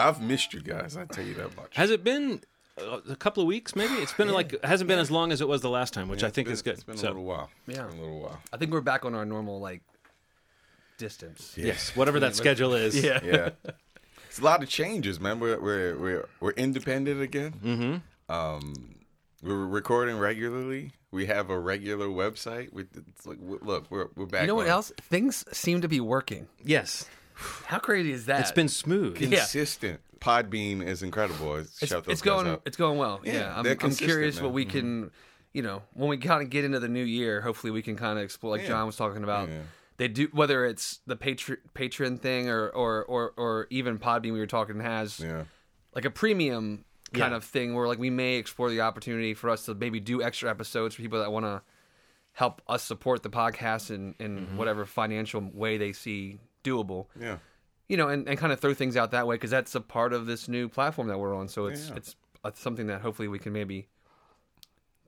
I'm, I've missed you guys. I tell you that much. Has it been uh, a couple of weeks? Maybe it's been like it hasn't been as long as it was the last time, which I think been- is good. It's been So- a little while. Yeah. Been a little while. I think we're back on our normal like distance. Yes, whatever that schedule is. Yeah. Yeah. it's a lot of changes, man. We're we're we're, we're independent again. Mm-hmm. Um, we're recording regularly. We have a regular website. We, it's like, w- look, we're we're back. You know what on else? Things seem to be working. Yes, How crazy is that? it's been smooth. Yeah. Consistent. Podbean is incredible. It's, it's, shout those it's going out. it's going well. Yeah, Yeah, I'm, I'm curious man. what we can, you know, when we kind of get into the new year. Hopefully, we can kind of explore, like Yeah. John was talking about. Yeah. They do whether it's the Patreon Patreon thing or or or or even Podbean we were talking has Yeah. like a premium kind Yeah. of thing where like we may explore the opportunity for us to maybe do extra episodes for people that want to help us support the podcast in in Mm-hmm. whatever financial way they see doable Yeah. you know, and, and kind of throw things out that way because that's a part of this new platform that we're on. So it's Yeah. it's uh, something that hopefully we can maybe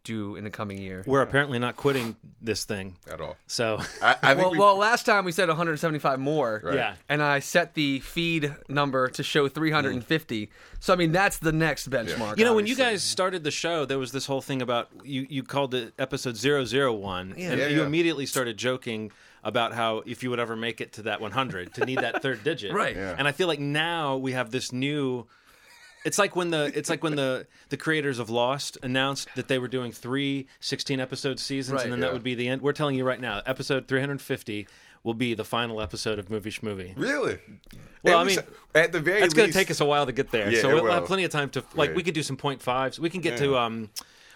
do in the coming year. We're apparently not quitting this thing. At all. So I, I think Well, we, well, last time we said 175 more, Right. yeah, and I set the feed number to show 350. So I mean, that's the next benchmark. You know, when you guys started the show, there was this whole thing about you. You called it episode 001, and Yeah, you yeah. immediately started joking about how if you would ever make it to that 100, to need that third digit. Right. Yeah. And I feel like now we have this new. It's like when the it's like when the the creators of Lost announced that they were doing three 16 episode seasons, Right, and then yeah. that would be the end. We're telling you right now, episode 350 will be the final episode of Movie Schmovie. really. Well, I mean, si- at the very It's going to take us a while to get there, Yeah, so we'll have plenty of time to like. Right. We could do some point fives. We can get to Yeah. um,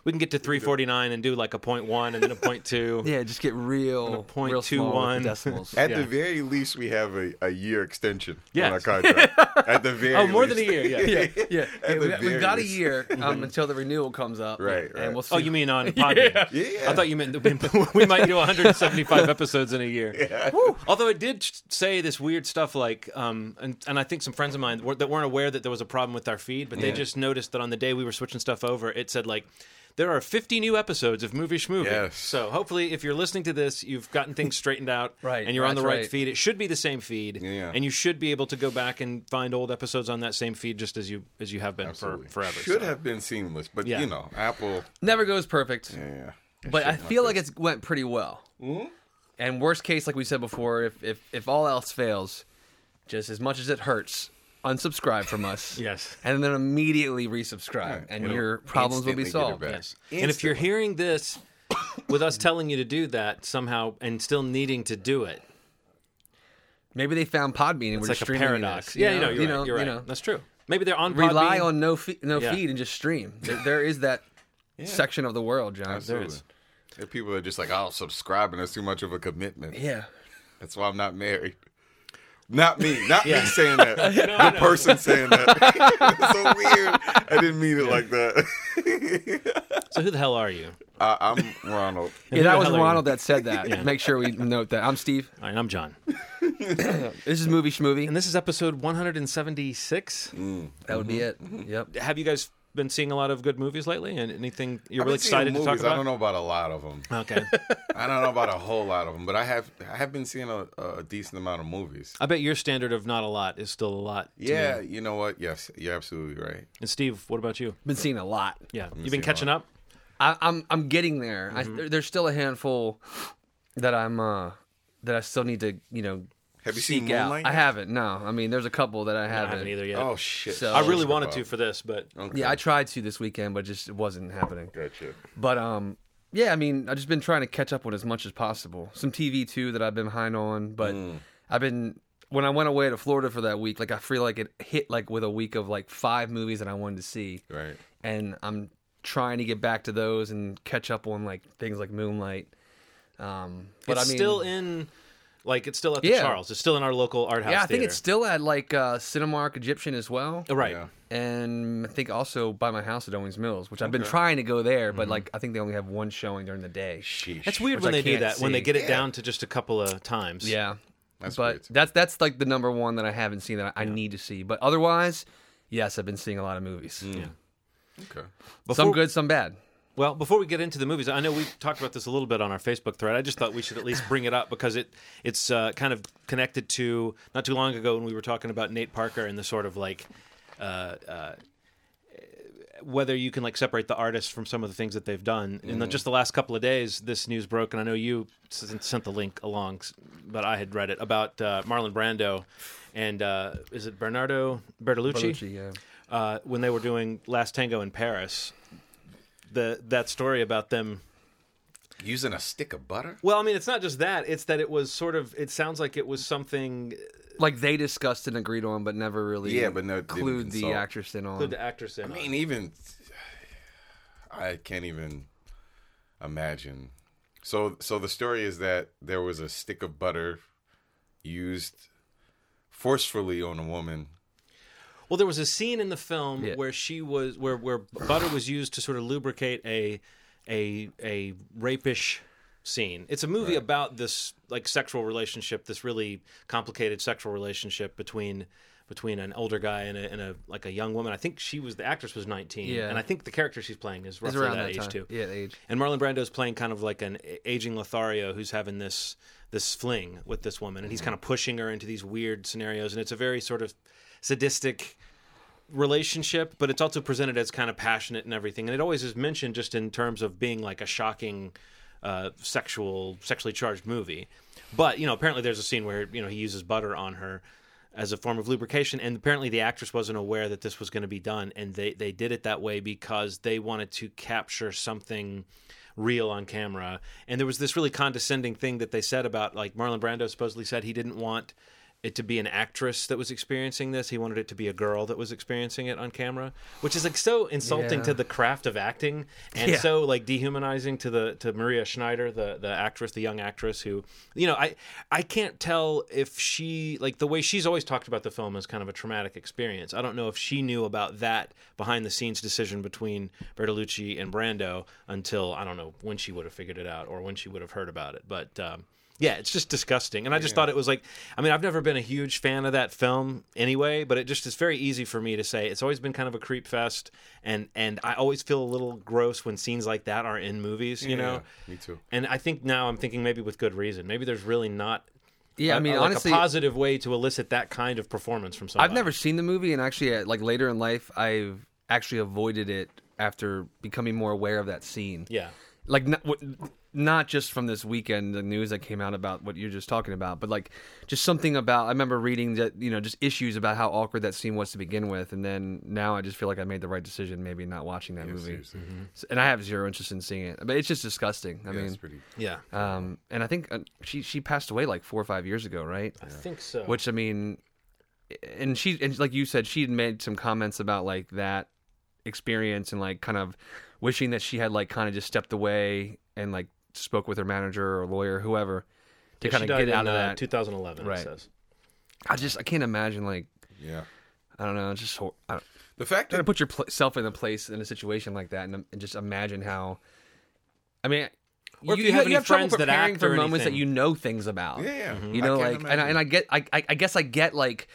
we can get to three forty nine and do like a point one and then a point two. yeah, just get real point real two small one. decimals. At Yeah. the very least, we have a, a year extension Yes. on our contract. At the very Oh, more least. than a year. Yeah. yeah, yeah. At we, we've got a year um, until the renewal comes up, Right, right. And we'll see. Oh, you mean on Podbean? Yeah. I thought you meant that we, we might do 175 episodes in a year. Although it did say this weird stuff like, um, and, and I think some friends of mine were, that weren't aware that there was a problem with our feed, but they Yeah. just noticed that on the day we were switching stuff over, it said like, there are 50 new episodes of Movie Schmovie. Yes. So hopefully, if you're listening to this, you've gotten things straightened out, Right, And you're on the right, right. feed. It should be the same feed, Yeah. and you should be able to go back and find old episodes on that same feed, just as you as you have been Absolutely. for forever. Should so. have been seamless, but Yeah. you know, Apple. Never goes perfect. Yeah. but I feel like it's went pretty well. Mm-hmm. And worst case, like we said before, if if if all else fails, just as much as it hurts, unsubscribe from us. Yes. And then immediately resubscribe, Right. and It'll your problems will be instantly get it solved. Yes. And if you're hearing this with us telling you to do that somehow and still needing to do it, Maybe they found Podbean and it's we're like just a streaming paradox. this, yeah, you know, you're you right. know, you're you know. That's true. Maybe they're on Rely Podbean. on no fe- no Yeah. feed and just stream. There, there is that section of the world, John. Absolutely. There are people that are just like, I'll subscribe, and that's too much of a commitment. Yeah. That's why I'm not married. Not me. Not Yeah. me saying that. the person saying that. it's so weird. I didn't mean it like that. So who the hell are you? I, I'm Ronald. Yeah, that was hell are you? Ronald that said that. Make sure we note that. I'm Steve. All right, I'm John. This is Movie Schmovie. And this is episode 176. That would be it. Mm-hmm. Yep. Have you guys been seeing a lot of good movies lately? And anything you're I've really been seeing excited to talk about? I don't know about a lot of them. Okay. I don't know about a whole lot of them, but I have I have been seeing a, a decent amount of movies. I bet your standard of not a lot is still a lot. to Yeah, me. you know what? Yes, you're absolutely right. And Steve, what about you? Been seeing a lot. Yeah. You've been catching up? I, I'm I'm getting there. Mm-hmm. there- there's still a handful that I'm uh that I still need to you know Have you seek seen out. Moonlight? I haven't. No, I mean there's a couple that I I haven't. haven't either yet. Oh shit! So- I really wanted to for this, but Okay. Yeah, I tried to this weekend, but just it wasn't happening. Gotcha. But um, yeah, I mean I've just been trying to catch up on as much as possible. Some TV too that I've been behind on, but Mm. I've been when I went away to Florida for that week, like I feel like it hit like with a week of like five movies that I wanted to see. Right. and I'm trying to get back to those and catch up on like things like Moonlight. Um, but it's I mean, still in, like, it's still at the Yeah. Charles. It's still in our local art house. yeah, I think theater. it's still at like uh, Cinemark Egyptian as well, Oh, right. Yeah. and I think also by my house at Owings Mills, which I've been Okay. trying to go there, Mm-hmm. but like I think they only have one showing during the day. Sheesh. That's weird when I they do can't that. When they get it Yeah. down to just a couple of times. Yeah, That's but weird. that's that's like the number one that I haven't seen that I need to see. But otherwise, yes, I've been seeing a lot of movies. Yeah. Okay. Some good, some bad. Well, before we get into the movies, I know we talked about this a little bit on our Facebook thread. I just thought we should at least bring it up because it it's uh, kind of connected to not too long ago when we were talking about Nate Parker and the sort of like uh, uh, whether you can like separate the artists from some of the things that they've done. In the, just the last couple of days, this news broke, and I know you sent the link along, but I had read it about uh, Marlon Brando and uh, is it Bernardo Bertolucci? Bertolucci, yeah. uh, when they were doing Last Tango in Paris. The that story about them. Using a stick of butter? Well, I mean, it's not just that; it's that it was sort of. It sounds like it was something. Uh, like they discussed and agreed on, but never really Yeah, but no, didn't include the actress in on. Put the actress in. I mean, even I can't even imagine. So, so the story is that there was a stick of butter used forcefully on a woman. Well, there was a scene in the film Yeah. where she was where where butter was used to sort of lubricate a a a rapish scene. It's a movie about this like sexual relationship, this really complicated sexual relationship between between an older guy and a, and a like a young woman. I think she was the actress was 19, Yeah. and I think the character she's playing is roughly around that, that age time. too. Yeah, age. And Marlon Brando's playing kind of like an aging Lothario who's having this this fling with this woman, and he's mm-hmm. kind of pushing her into these weird scenarios, and it's a very sort of sadistic relationship, but it's also presented as kind of passionate and everything, and it always is mentioned just in terms of being like a shocking uh, sexual, sexually charged movie. But you know, apparently there's a scene where you know he uses butter on her as a form of lubrication, and apparently the actress wasn't aware that this was going to be done, and they they did it that way because they wanted to capture something real on camera. And there was this really condescending thing that they said about like Marlon Brando supposedly said he didn't want it to be an actress that was experiencing this. He wanted it to be a girl that was experiencing it on camera, which is like so insulting Yeah. to the craft of acting and Yeah. so like dehumanizing to the to Maria Schneider, the the actress, the young actress who, you know, I I can't tell if she like the way she's always talked about the film as kind of a traumatic experience. I don't know if she knew about that behind the scenes decision between Bertolucci and Brando until I don't know when she would have figured it out or when she would have heard about it, but. Um, yeah, it's just disgusting. And I just thought it was like, I mean, I've never been a huge fan of that film anyway, but it just is very easy for me to say. It's always been kind of a creep fest, and and I always feel a little gross when scenes like that are in movies, you know. Me too. And I think now I'm thinking maybe with good reason. Maybe there's really not. Yeah, I a- mean, a- like honestly, a positive way to elicit that kind of performance from someone. I've never seen the movie, and actually, uh, like later in life, I've actually avoided it after becoming more aware of that scene. Yeah. like not, what- not just from this weekend the news that came out about what you're just talking about but like just something about i remember reading that you know just issues about how awkward that scene was to begin with and then now i just feel like i made the right decision maybe not watching that movie seriously. S- and i have zero interest in seeing it but it's just disgusting i Yeah, it's mean pretty. Yeah. um and i think uh, she she passed away like four or five years ago right I think so. which i mean and she and like you said she had made some comments about like that experience and like kind of wishing that she had like kind of just stepped away and like spoke with her manager or lawyer whoever to Yeah, kind of died get out in, of uh, that 2011. Right. It says. i just i can't imagine like Yeah. i don't know it's just hor- I don't, The fact try to put yourself in a place in a situation like that and, and just imagine how i mean Or if you have any trouble friends that preparing act for or moments that you know things about Yeah, yeah. you know can't like and I, and I get I, I I guess I get like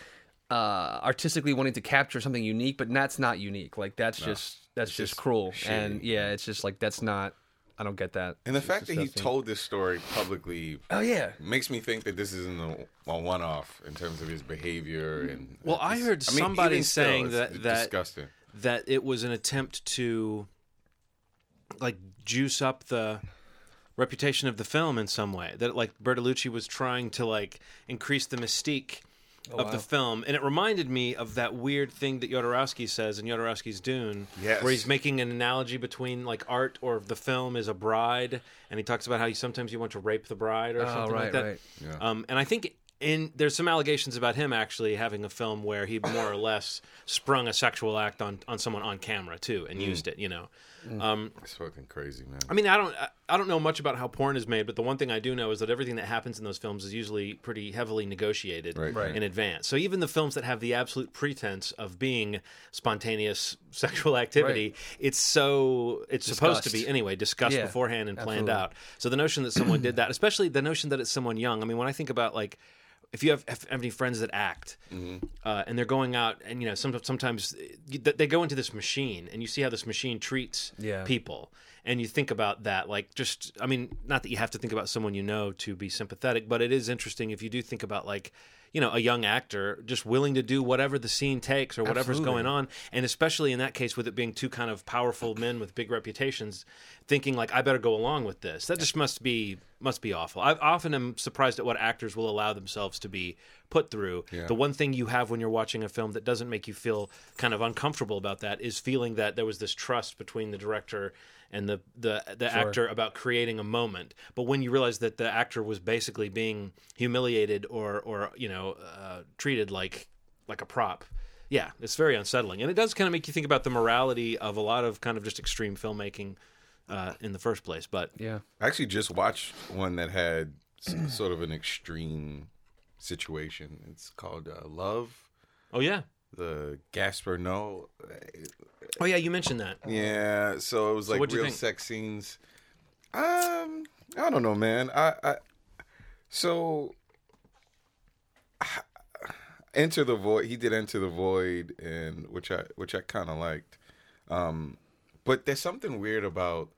uh artistically wanting to capture something unique but that's not unique like that's just that's It's just, just cruel shitty. and yeah it's just like that's not I don't get that and the It's fact that he told this story publicly oh yeah makes me think that this isn't a, a one-off in terms of his behavior and. Well, I heard I mean, somebody even still, saying it's that- that- disgusting. that it was an attempt to like juice up the reputation of the film in some way that like Bertolucci was trying to like increase the mystique of the film and it reminded me of that weird thing that Jodorowsky says in Jodorowsky's Dune Yes. where he's making an analogy between like art or the film is a bride and he talks about how you sometimes you want to rape the bride or Oh, something like that right. Yeah. um, and I think in there's some allegations about him actually having a film where he more or less sprung a sexual act on, on someone on camera too and used it. You know, um, It's fucking crazy, man. I mean, I don't I, I don't know much about how porn is made, but the one thing I do know is that everything that happens in those films is usually pretty heavily negotiated Right. Right. in advance. So even the films that have the absolute pretense of being spontaneous sexual activity, it's so it's supposed to be anyway discussed Yeah, beforehand and planned absolutely. out. So the notion that someone did that, especially the notion that it's someone young. I mean, when I think about like if you have, have any friends that act uh, and they're going out and you know some, sometimes they go into this machine and you see how this machine treats Yeah. people and you think about that like just i mean not that you have to think about someone you know to be sympathetic but it is interesting if you do think about like you know a young actor just willing to do whatever the scene takes or whatever's Absolutely. going on. And especially in that case with it being two kind of powerful men with big reputations thinking like i better go along with this. That just must be must be awful. I often am surprised at what actors will allow themselves to be put through. Yeah. the one thing you have when you're watching a film that doesn't make you feel kind of uncomfortable about that is feeling that there was this trust between the director and the the, the actor about creating a moment. But when you realize that the actor was basically being humiliated or or you know uh, treated like like a prop, yeah, it's very unsettling, and it does kind of make you think about the morality of a lot of kind of just extreme filmmaking uh, in the first place. But Yeah. I actually just watched one that had sort of an extreme situation. It's called uh, Love. oh yeah, The Gaspar Noé. oh yeah, you mentioned that. Yeah, so it was like what'd real sex scenes. Um, I don't know, man. I, I so Enter the Void. He did Enter the Void, and which I which I kind of liked. Um, but there's something weird about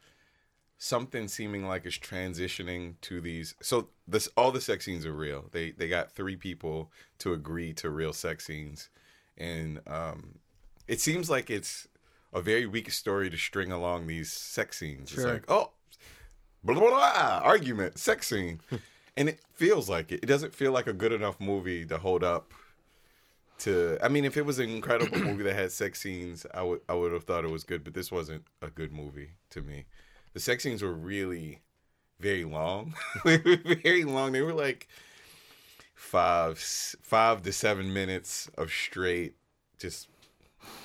something seeming like it's transitioning to these. So this all the sex scenes are real. They they got three people to agree to real sex scenes, and um, it seems like it's a very weak story to string along these sex scenes. It's like oh, blah blah blah, argument, sex scene, and it feels like it. It doesn't feel like a good enough movie to hold up to I mean if it was an incredible movie that had sex scenes I would I would have thought it was good but this wasn't a good movie to me. The sex scenes were really very long. they were very long. They were like 5 5 to 7 minutes of straight just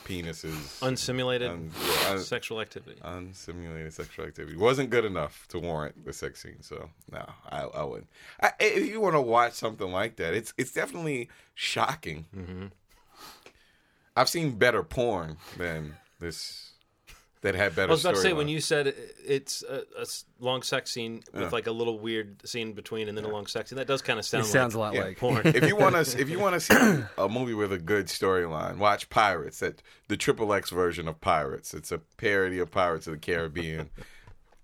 penises. Unsimulated Un- yeah, un- sexual activity. unsimulated sexual activity wasn't good enough to warrant the sex scene. So no, I, I wouldn't. I, if you want to watch something like that, it's it's definitely shocking. Mm-hmm. I've seen better porn than this that had better. I was about to say when you said it- it's a long sex scene with Yeah. like a little weird scene between and then a long sex scene, that does kind of sound. It sound sounds like a lot Yeah. like. porn. if you want to if you want to see a movie with a good storyline, watch Pirates. That the Triple X version of Pirates. It's a parody of Pirates of the Caribbean.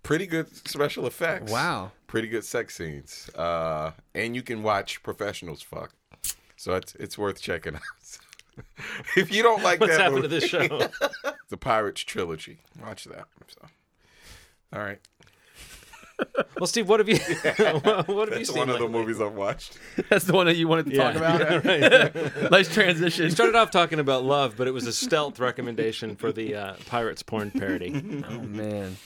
Pretty good special effects. Wow. Pretty good sex scenes. Uh, and you can watch professionals fuck. So it's it's worth checking out. if you don't like What's that, happened to this show? the Pirates trilogy. Watch that. So, all right, well, Steve, what have you what have you that's seen? one of the lately? movies I've watched. That's the one that you wanted to Yeah. talk about. Yeah, right. nice transition. We started off talking about love, but it was a stealth recommendation for the uh, Pirates porn parody. Oh man.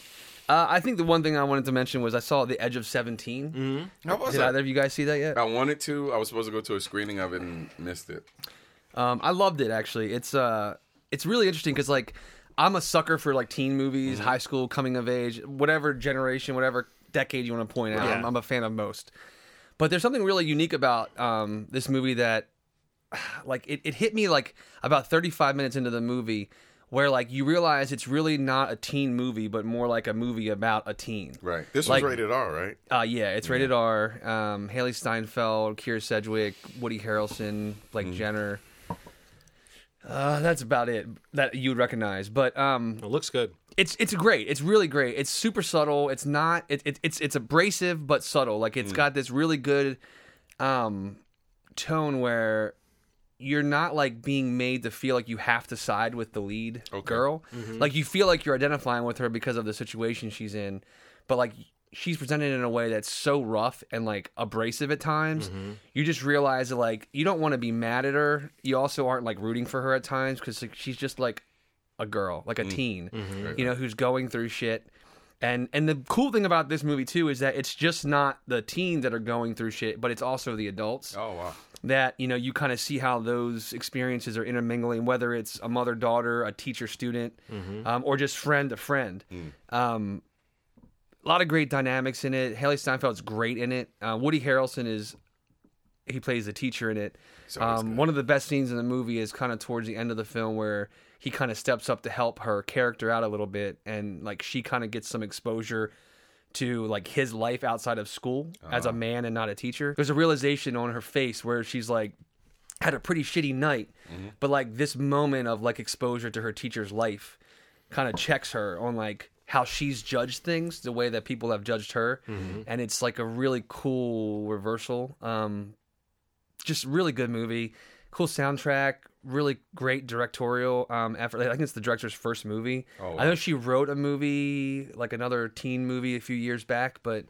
Uh, I think the one thing I wanted to mention was I saw The Edge of 17. Mm-hmm. How was Did that? either of you guys see that yet? I wanted to. I was supposed to go to a screening of it and missed it. Um, I loved it actually. It's uh, it's really interesting because like I'm a sucker for like teen movies, high school, coming of age, whatever generation, whatever decade you want to point out. Yeah. I'm, I'm a fan of most. But there's something really unique about um, this movie that, like, it, it hit me like about 35 minutes into the movie, where like you realize it's really not a teen movie, but more like a movie about a teen. Right. This Like- was rated R, right? Uh, yeah, it's rated R. Um, Hailee Steinfeld, Kyra Sedgwick, Woody Harrelson, Blake Jenner. Uh, that's about it that you would recognize. But um, It looks good. it's it's great. It's really great. It's super subtle. It's not. It, it, it's it's abrasive but subtle. Like it's got this really good um, tone where you're not like being made to feel like you have to side with the lead girl. Like you feel like you're identifying with her because of the situation she's in, but like she's presented in a way that's so rough and like abrasive at times. Mm-hmm. You just realize that like you don't want to be mad at her. You also aren't like rooting for her at times because like, she's just like a girl, like a mm. teen, mm-hmm. you know, who's going through shit. And and the cool thing about this movie too is that it's just not the teens that are going through shit, but it's also the adults Oh wow. that you know you kind of see how those experiences are intermingling whether it's a mother daughter a teacher student mm-hmm. um, or just friend to friend um, a lot of great dynamics in it. Hailee steinfeld's great in it. Uh, woody harrelson is he plays the teacher in it. Um, one of the best scenes in the movie is kind of towards the end of the film where he kind of steps up to help her character out a little bit and like she kind of gets some exposure to like his life outside of school as a man and not a teacher. There's a realization on her face where she's like had a pretty shitty night, but like this moment of like exposure to her teacher's life kind of checks her on like how she's judged things, the way that people have judged her, and it's like a really cool reversal. Um, just really good movie, cool soundtrack, really great directorial um, effort. I think it's the director's first movie. Oh, I know she wrote a movie, like another teen movie, a few years back. But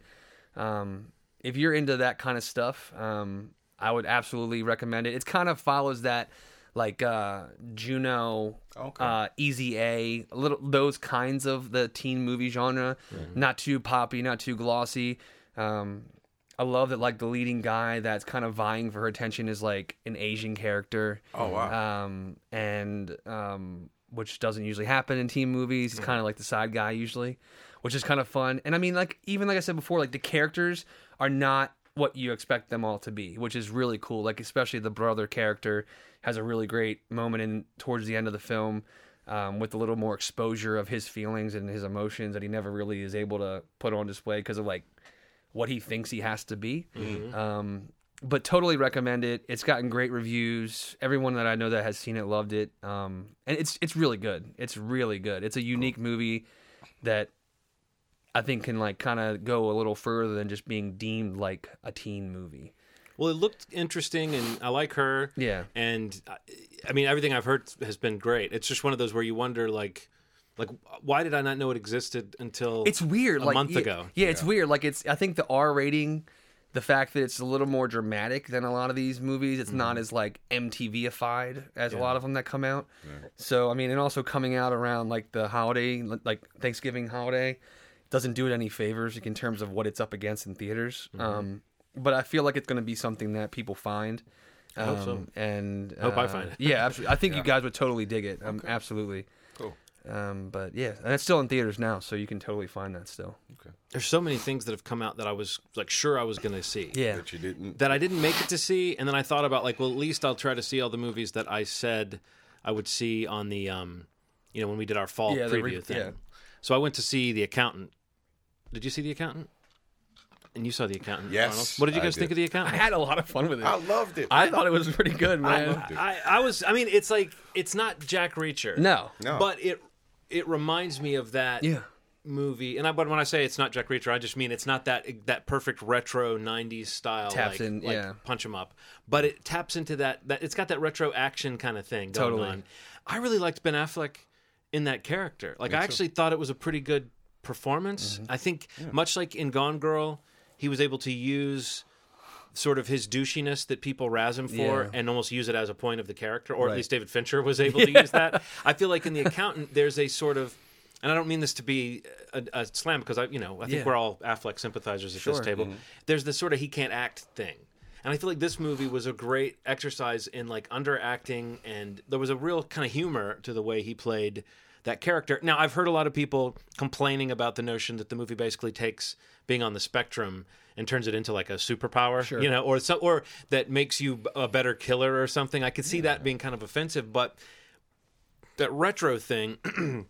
um, if you're into that kind of stuff, um, I would absolutely recommend it. It kind of follows that, like uh, Juno, Okay. uh, Easy A, a little those kinds of the teen movie genre. Not too poppy, not too glossy. Um, I love that like the leading guy that's kind of vying for her attention is like an Asian character. Oh, wow. Um, and um, which doesn't usually happen in teen movies. He's kind of like the side guy usually, which is kind of fun. And I mean, like even like I said before, like the characters are not what you expect them all to be, which is really cool. Like especially the brother character has a really great moment in towards the end of the film. Um, with a little more exposure of his feelings and his emotions that he never really is able to put on display because of like what he thinks he has to be. Um, but totally recommend it. It's gotten great reviews. Everyone that I know that has seen it loved it. Um, and it's it's really good. It's really good. It's a unique movie that I think can like kind of go a little further than just being deemed like a teen movie. Well, it looked interesting, and I like her. Yeah. And I- I mean, everything I've heard has been great. It's just one of those where you wonder, like, like why did I not know it existed until It's weird. a like month yeah, ago? Yeah, it's weird. Like it's I think the R rating, the fact that it's a little more dramatic than a lot of these movies. It's not mm-hmm. as like MTVified as a lot of them that come out. So I mean, and also coming out around like the holiday, like Thanksgiving holiday, doesn't do it any favors in terms of what it's up against in theaters. Um, but I feel like it's going to be something that people find. I hope so. And Hope I uh, find it. Yeah, absolutely. I think you guys would totally dig it. Um, absolutely. Cool. Um, but yeah, and it's still in theaters now, so you can totally find that still. Okay. There's so many things that have come out that I was like sure I was going to see. Yeah. That you didn't. That I didn't make it to see, and then I thought about like, well, at least I'll try to see all the movies that I said I would see on the, um, you know, when we did our fall Yeah, preview re- thing. yeah. So I went to see The Accountant. Did you see The Accountant? And you saw The Accountant. Yes, Arnold. What did you guys did. think of The accountant? I had a lot of fun with it. I loved it. I thought it was pretty good, man. loved it. I, I was. I mean, it's like it's not Jack Reacher. no. No. but it it reminds me of that Yeah. movie. And I, but when I say it's not Jack Reacher, I just mean it's not that that perfect retro '90s style. Taps like, in, like yeah. punch 'em up. But it taps into that. That it's got that retro action kind of thing going Totally. on. I really liked Ben Affleck in that character. Like I actually thought it was a pretty good performance. Mm-hmm. I think much like in Gone Girl, he was able to use sort of his douchiness that people razz him for Yeah. and almost use it as a point of the character or Right. at least david fincher was able to use that i feel like in the accountant there's a sort of and i don't mean this to be a, a slam because i you know i think Yeah. we're all affleck sympathizers at this Sure. table there's this sort of he can't act thing and i feel like this movie was a great exercise in like underacting and there was a real kind of humor to the way he played that character. Now, I've heard a lot of people complaining about the notion that the movie basically takes being on the spectrum and turns it into like a superpower, Sure. you know, or so, or that makes you a better killer or something. I could see that being kind of offensive, but that retro thing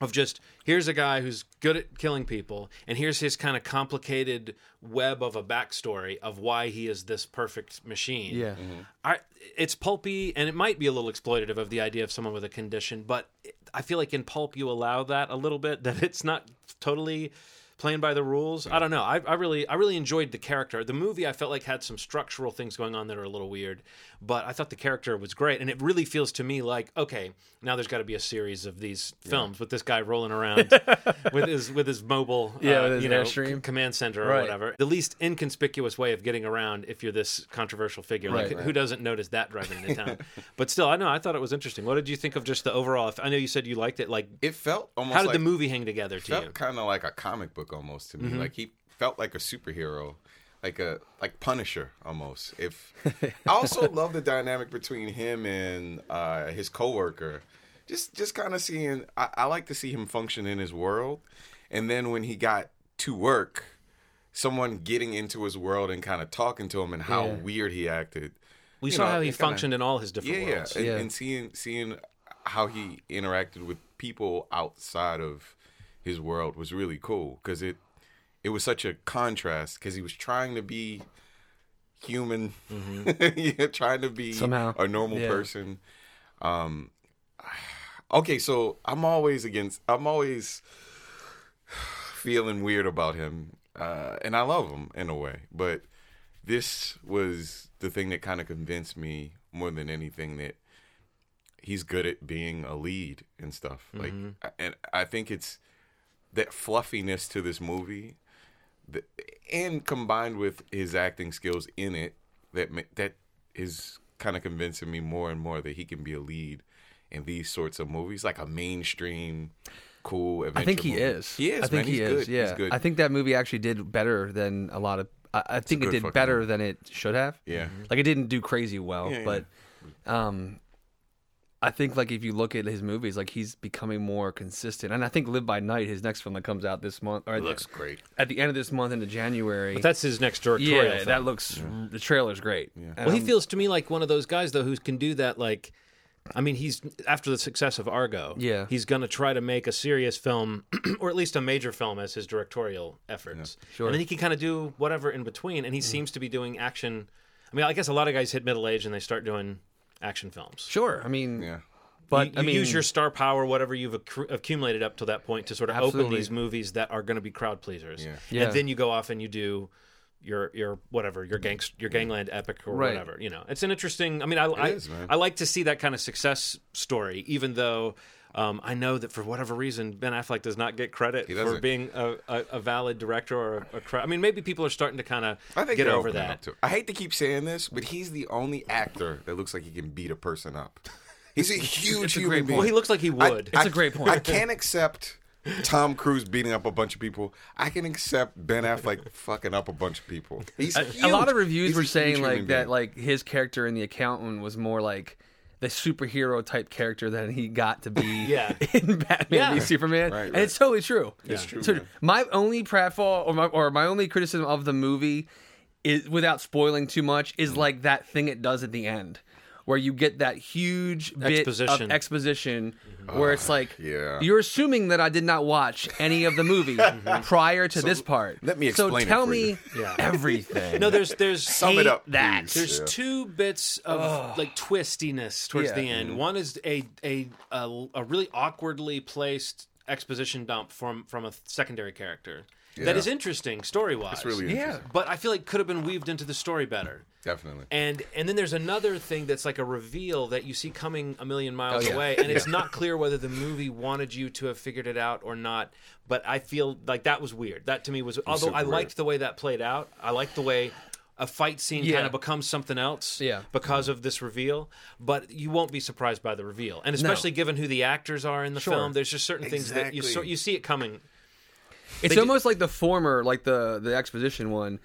of just here's a guy who's good at killing people and here's his kind of complicated web of a backstory of why he is this perfect machine Yeah. Mm-hmm. I, it's pulpy and it might be a little exploitative of the idea of someone with a condition but i feel like in pulp you allow that a little bit that it's not totally playing by the rules. I don't know. I, I really i really enjoyed the character. The movie i felt like had some structural things going on that are a little weird but i thought the character was great and it really feels to me like okay now there's got to be a series of these films with this guy rolling around with his with his mobile Yeah, uh, his you know, c- command center or Right. whatever. The least inconspicuous way of getting around if you're this controversial figure like Right. who doesn't notice that driving into town? But still i know i thought it was interesting. What did you think of just the overall i know you said you liked it like It felt almost how did like, the movie hang together to you? kind of like a comic book almost to me. Mm-hmm. Like he felt like a superhero, like a like Punisher almost. If I also love the dynamic between him and uh, his coworker. Just just kind of seeing. I, I like to see him function in his world, and then when he got to work, someone getting into his world and kind of talking to him and how Yeah. weird he acted. we you saw know, how he it kinda- functioned in all his different Yeah, yeah. worlds And, Yeah. and seeing seeing how he interacted with people outside of his world was really cool because it it was such a contrast because he was trying to be human, yeah, trying to be Somehow. a normal Yeah. person. Um, okay, so I'm always against. I'm always feeling weird about him, uh, and I love him in a way. But this was the thing that kind of convinced me more than anything that he's good at being a lead and stuff. Like, and I think it's that fluffiness to this movie, that, and combined with his acting skills in it, that that is kind of convincing me more and more that he can be a lead in these sorts of movies, like a mainstream, cool. Adventure I think he movie. is. He is. I think man. he He's is. Good. Yeah. He's good. I think that movie actually did better than a lot of. I, I think it did better movie. than it should have. Yeah. Like it didn't do crazy well, Yeah, but um, I think like if you look at his movies, like he's becoming more consistent. And I think Live by Night, his next film that comes out this month, or It looks great. at the end of this month into January. But that's his next directorial yeah, film. that looks. The trailer's great. And Well, he I'm- feels to me like one of those guys though who can do that. Like, I mean, he's after the success of Argo. Yeah. he's going to try to make a serious film, or at least a major film, as his directorial efforts. Sure. Mm. And then he can kind of do whatever in between. And he seems to be doing action. I mean, I guess a lot of guys hit middle age and they start doing action films. Sure. I mean, Yeah. but you, I mean, use your star power, whatever you've accru- accumulated up to that point, to sort of open these movies that are going to be crowd pleasers. Yeah. Yeah. And then you go off and you do your your whatever your gang your gangland epic or Right. whatever. You know, it's an interesting. I mean, I I, is. I like to see that kind of success story, even though. Um, I know that for whatever reason, Ben Affleck does not get credit for being a, a, a valid director or a, a cre- I mean, maybe people are starting to kind of get over that. up to. I hate to keep saying this, but he's the only actor that looks like he can beat a person up. He's a huge a human being. Well, he looks like he would. I, It's a great point. I can't accept Tom Cruise beating up a bunch of people. I can accept Ben Affleck fucking up a bunch of people. He's a, huge. a lot of reviews He's were saying like that being. like his character in the accountant was more like the superhero type character that he got to be Yeah. in Batman Yeah. v Superman. Right, And it's totally true. It's true, So man. my only pratfall or my or my only criticism of the movie is without spoiling too much is mm. like that thing it does at the end. Where you get that huge bit Exposition. of exposition, mm-hmm. where it's like, ah, yeah. you're assuming that I did not watch any of the movie mm-hmm. prior to this part. let me So explain it tell for me you. Yeah. everything. No, there's there's Sum it up. that. please. There's Yeah. two bits of like twistiness towards Yeah. the end. Mm-hmm. One is a, a a a really awkwardly placed exposition dump from from a secondary character that Yeah. is interesting story wise. It's really Yeah. but I feel like could have been weaved into the story better. Definitely. And and then there's another thing that's like a reveal that you see coming a million miles Oh, yeah. away, and it's not clear whether the movie wanted you to have figured it out or not. But I feel like that was weird. That to me was, although super I weird. liked the way that played out. I liked the way a fight scene Yeah. kind of becomes something else Yeah. because of this reveal. But you won't be surprised by the reveal, and especially given who the actors are in the Sure. film. There's just certain things that you so, you see it coming. It's They almost like the former, like the the exposition one.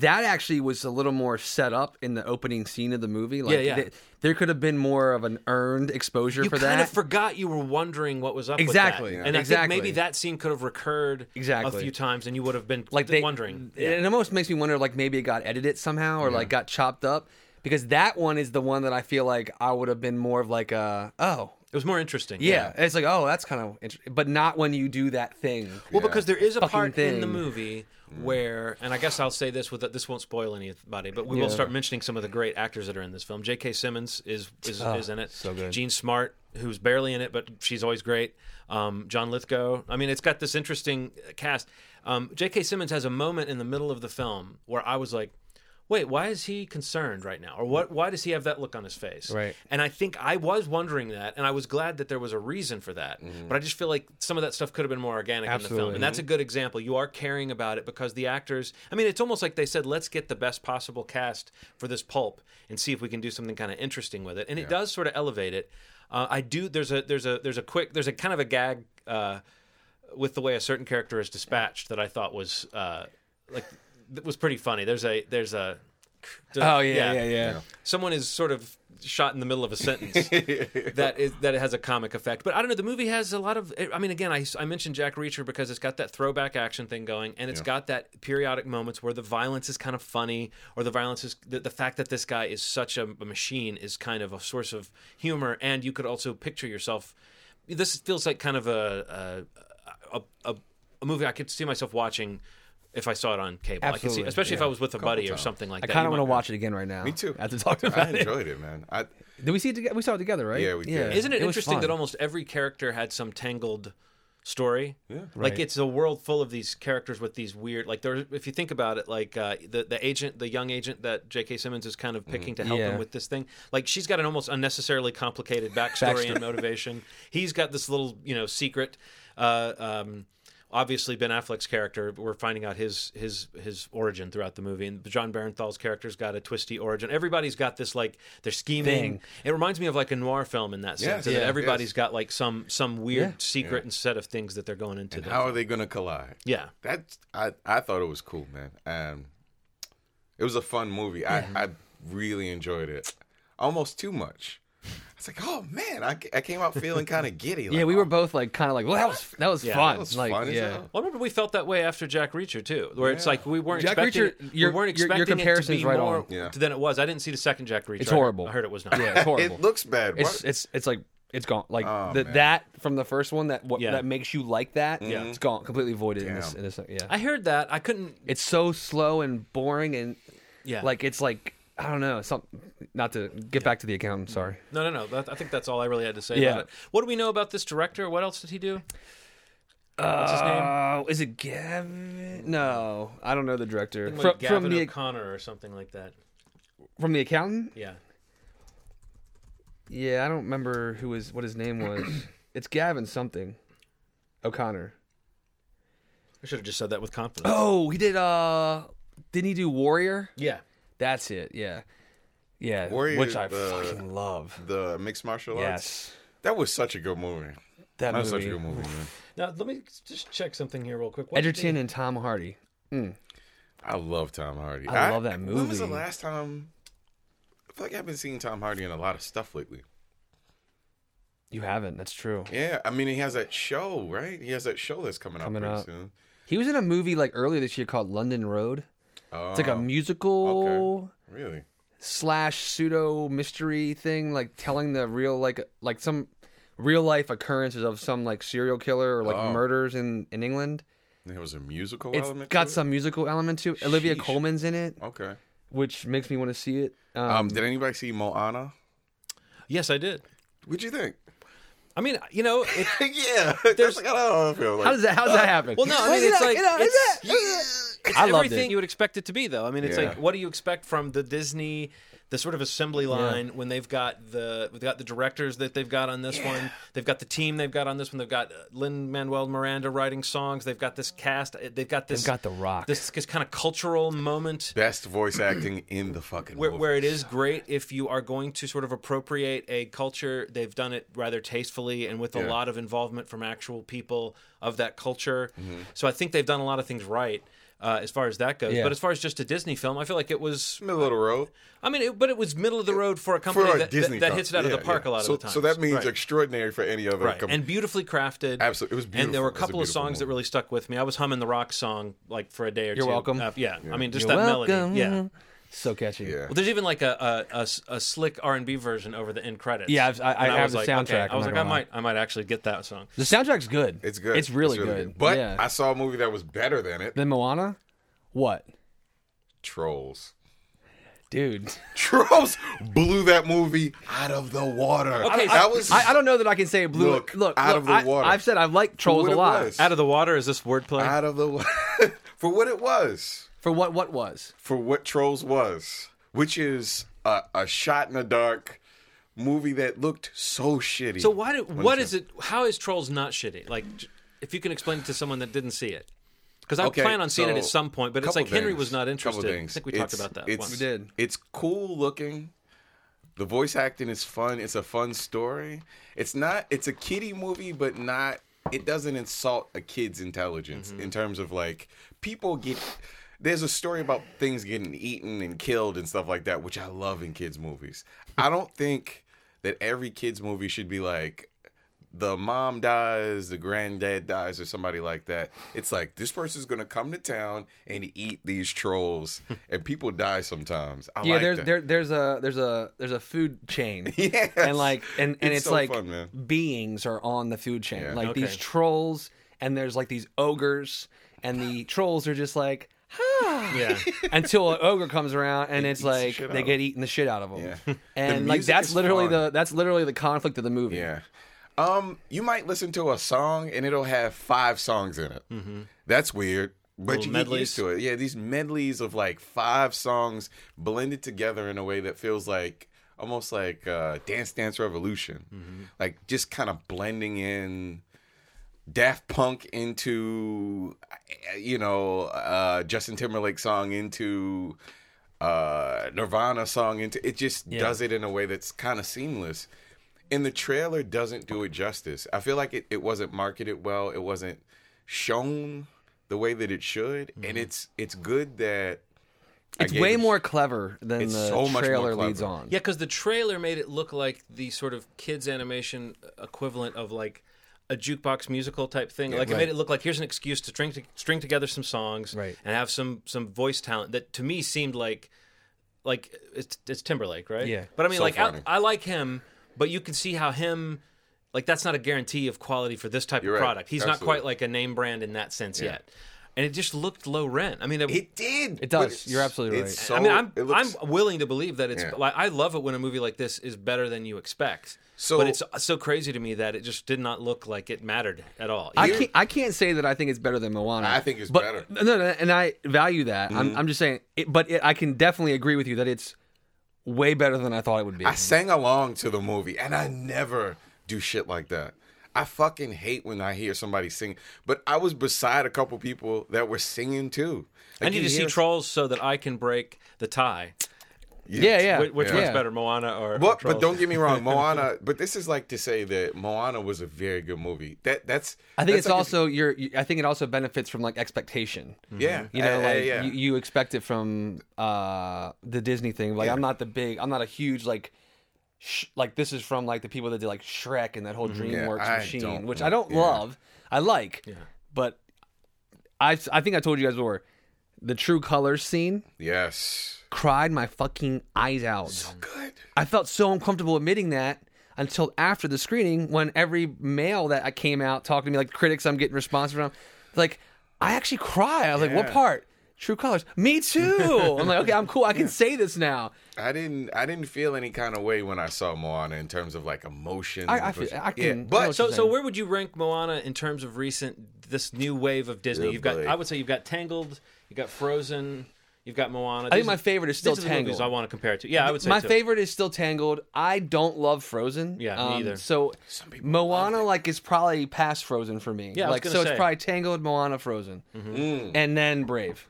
That actually was a little more set up in the opening scene of the movie. Like, Yeah, yeah. th- there could have been more of an earned exposure You for that. You kind of forgot you were wondering what was up Exactly. with Yeah. that. And I Exactly. think maybe that scene could have recurred Exactly. a few times, and you would have been like they wondering. It almost makes me wonder, like maybe it got edited somehow or like got chopped up because that one is the one that I feel like I would have been more of like a oh It was more interesting. yeah. It's like oh that's kind of interesting, but not when you do that thing. Well, because there is a Fucking part in the movie where, and I guess I'll say this with this won't spoil anybody, but we will start mentioning some of the great actors that are in this film. J.K. Simmons is is, Oh, is in it. so good. Jean Smart, who's barely in it, but she's always great. Um, John Lithgow. I mean, it's got this interesting cast. Um, J.K. Simmons has a moment in the middle of the film where I was like. Wait, why is he concerned right now? Or what why does he have that look on his face? Right. And I think I was wondering that and I was glad that there was a reason for that. But I just feel like some of that stuff could have been more organic in the film. And that's a good example. You are caring about it because the actors, I mean, it's almost like they said, let's get the best possible cast for this pulp and see if we can do something kind of interesting with it. And it does sort of elevate it. Uh, I do. There's a there's a there's a quick there's a kind of a gag uh, with the way a certain character is dispatched that I thought was uh, like was pretty funny. There's a there's a Oh yeah, yeah, yeah. yeah. someone is sort of shot in the middle of a sentence that is that has a comic effect. But I don't know. The movie has a lot of. I mean, again, I, I mentioned Jack Reacher because it's got that throwback action thing going, and it's got that periodic moments where the violence is kind of funny, or the violence is the, the fact that this guy is such a, a machine is kind of a source of humor, and you could also picture yourself. This feels like kind of a a, a, a, a movie I could see myself watching. If I saw it on cable, I could see, Absolutely, especially if. I was with a Couple buddy or times. something like I that. I kind of want to watch it again right now. Me too. After talking I about it. I enjoyed it, man. I Did we see it together? We saw it together, right? Yeah, we did. Isn't it, was interesting that almost every character had some tangled story. Yeah. Like Right. it's a world full of these characters with these weird like there if you think about it like uh, the the agent the young agent that J.K. Simmons is kind of picking to help Yeah. him with this thing like she's got an almost unnecessarily complicated backstory, Backstory. and motivation. He's got this little you know secret. Uh, um, obviously Ben Affleck's character we're finding out his his his origin throughout the movie and Jon Bernthal's character's got a twisty origin. Everybody's got this like they're scheming. Thing. It reminds me of like a noir film in that sense. Yes, that yeah, everybody's yes. got like some some weird Yeah. secret Yeah. and set of things that they're going into. And that- how are they gonna collide? yeah. That's I I thought it was cool, man. Um, it was a fun movie. I I really enjoyed it, almost too much. I was like, oh man, I, I came out feeling kind of giddy. Like, yeah, we were oh, both like kind of like, well, that was that was Yeah, fun. that was like, fun yeah. Well, I remember we felt that way after Jack Reacher too, where it's like we weren't Jack expecting Reacher, it, your- we weren't your- your expecting to comparison's be right more on. Yeah. than it was. I didn't see the second Jack Reacher. It's horrible. I heard it was not. Yeah, it's horrible. It looks bad. It's it's it's like it's gone. Like Oh, the, that from the first one that what Yeah. that makes you like that. Yeah. it's gone completely voided in this. In this yeah, I heard that. I couldn't. it's so slow and boring and Yeah. like it's like I don't know. Some not to get back to the accountant. Sorry. no, no, no. That, I think that's all I really had to say Yeah. about it. What do we know about this director? What else did he do? What's his name? Uh, is it Gavin? No, I don't know the director. Like From, Gavin from the O'Connor or something like that. from the accountant? Yeah. Yeah, I don't remember who his what his name was. it's Gavin something. O'Connor. I should have just said that with confidence. Oh, he did. Uh, didn't he do Warrior? Yeah. That's it. Yeah, yeah. Warrior, which I the- fucking love. the mixed martial arts. Yes, That was such a good movie. that That was such a good movie, man. Now let me just check something here real quick. What Edgerton and Tom Hardy. Mm. I love Tom Hardy. I love that movie. When was the last time? I feel like I've been seeing Tom Hardy in a lot of stuff lately. You haven't. That's true. Yeah, I mean he has that show, right? He has that show that's coming, Coming out pretty up. soon. He was in a movie like earlier this year called London Road. It's like a Oh, musical Really? slash pseudo mystery thing, like telling the real like like some real life occurrences of some like serial killer or like Oh. murders in in England. It was a musical It's element. got to it? some musical element to it. Olivia Colman's in it, Okay. which makes me want to see it. Um, Um, did anybody see Moana? Yes, I did. What'd you think? I mean, you know, it, yeah, that's like, I don't know. I feel like, how does that how does that happen? Well, no, I mean, it's you like you know, it's, is it's I loved everything it. you would expect it to be, though. I mean, it's Yeah. like, what do you expect from the Disney, the sort of assembly line when they've got the they've got the directors that they've got on this one, they've got the team they've got on this one, they've got Lin Manuel Miranda writing songs, they've got this cast, they've got this They've got The Rock. this, this kind of cultural moment best voice acting in the fucking where, movie. where it is great if you are going to sort of appropriate a culture they've done it rather tastefully and with a lot of involvement from actual people of that culture Mm-hmm. so i think they've done a lot of things right uh, as far as that goes Yeah. but as far as just a disney film i feel like it was middle of the road i mean it, but it was middle of the road for a company for that, Disney that, that hits it out of the park yeah. a lot so, of the time So that means right. extraordinary for any other Right. company. and beautifully crafted. Absolutely. It was beautiful. And there were a beautiful. A couple of beautiful songs that really stuck with me. I was humming the rock song like for a day or You're two. welcome. Uh, yeah. I mean, just You're that welcome. melody. Yeah. So catchy. yeah. Well, there's even like a a, a, a slick R and B version over the end credits. Yeah, I've- I- I And have the like, soundtrack, okay. I was like, I might, I might actually get that song. The soundtrack's good. It's good. It's really, good. But yeah. I saw a movie that was better than it. Than Moana, what, Trolls. dude? Trolls blew that movie out of the water. Okay, that was I, I don't know that I can say it blew. Look, look, out look, of the I, water. I've said I like trolls a lot. was. Out of the water is this wordplay? out of the water for what it was. For what? What was? For what Trolls was, which is a, a shot in the dark movie that looked so shitty. so why? Do, When what it's is it? How is Trolls not shitty? Like, if you can explain it to someone that didn't see it, because I Okay, plan on seeing it so, at some point. But it's couple like Henry things, was not couple interested. I things. think we talked It's- about that it's- once. We did. It's cool looking. The voice acting is fun. It's a fun story. It's not. It's a kiddie movie, but not. It doesn't insult a kid's intelligence Mm-hmm. in terms of like people get. There's a story about things getting eaten and killed and stuff like that, which I love in kids' movies. I don't think that every kids' movie should be like the mom dies, the granddad dies, or somebody like that. It's like this person's gonna come to town and eat these trolls, and people die sometimes. I Yeah, like there's that. there, there's a there's a there's a food chain. Yes. and like and, and It's it's, so like fun, beings are on the food chain. Yeah. Like Okay. these trolls, and there's like these ogres, and the trolls are just like. "Ah," Yeah. Until an ogre comes around and It it's eats the like shit they out get of eating the shit out of them. Yeah. The And like music that's is literally fun. the that's literally the conflict of the movie. Yeah. Um, you might listen to a song and it'll have five songs in it. Mm-hmm. That's weird. But Little you get medleys. used to it. Yeah, these medleys of like five songs blended together in a way that feels like almost like uh, Dance Dance Revolution. Mm-hmm. Like just kind of blending in Daft Punk into, uh, you know, uh, Justin Timberlake song into uh, Nirvana song into. It just does it in a way that's kind of seamless. And the trailer doesn't do it justice. I feel like it, it wasn't marketed well. It wasn't shown the way that it should, and it's it's good that It's gave way it- more clever than the so trailer leads on. Yeah, because the trailer made it look like the sort of kids animation equivalent of like a jukebox musical type thing. like it made it look like here's an excuse to string to, string together some songs Right. and have some some voice talent that to me seemed like like it's it's Timberlake, right? Yeah. But I mean, like I. I like him, but you can see how him. Like that's not a guarantee of quality for this type You're of right. product. He's not quite like a name brand in that sense yet, and it just looked low rent. I mean, it, It did. It does. You're absolutely right. So, I mean, I'm looks- I'm willing to believe that it's Yeah. like I love it when a movie like this is better than you expect. So- but it's so crazy to me that it just did not look like it mattered at all. I can't. I can't say that I think it's better than Moana. I think it's but, better. Mm-hmm. No, no, and I value that. I'm, I'm just saying. It, but it, I can definitely agree with you that it's way better than I thought it would be. I sang along to the movie, and I never do shit like that. I fucking hate when I hear somebody sing. But I was beside a couple people that were singing too. I need to see hear- Trolls so that I can break the tie. yeah, yeah. Which, which Yeah. one's better, Moana or? or But, Trolls? but don't get me wrong, Moana. But this is like to say that Moana was a very good movie. That that's. I think that's it's like also your. I think it also benefits from like expectation. yeah. You know, uh, uh, like yeah. you, you expect it from uh, the Disney thing. Like I'm not the big. I'm not a huge like. Sh- like this is from like the people that did like Shrek and that whole mm-hmm. DreamWorks I machine, which. I don't Yeah. love. I like, but I I think I told you guys before. The True Colors scene yes. cried my fucking eyes out. So Good. I felt so uncomfortable admitting that until after the screening when every male that I came out talking to me, like critics I'm getting responses from, like, I actually cry. I was like, what part? True colors. Me too. I'm like, okay, I'm cool. I can say this now. I didn't. I didn't feel any kind of way when I saw Moana in terms of like emotion. I- I feel- I can- I know but what So, so where would you rank Moana in terms of recent this new wave of Disney? Good you've got, boy. I would say, you've got Tangled, you've got Frozen, you've got Moana. I think my are- favorite is still these are Tangled. I want to compare it to. Yeah, I would say My too. favorite is still Tangled. I don't love Frozen. Yeah, me Um, either. So Moana like is probably past Frozen for me. Yeah, I was like so say. Mm-hmm. it's probably Tangled, Moana, Frozen, Mm. and then Brave.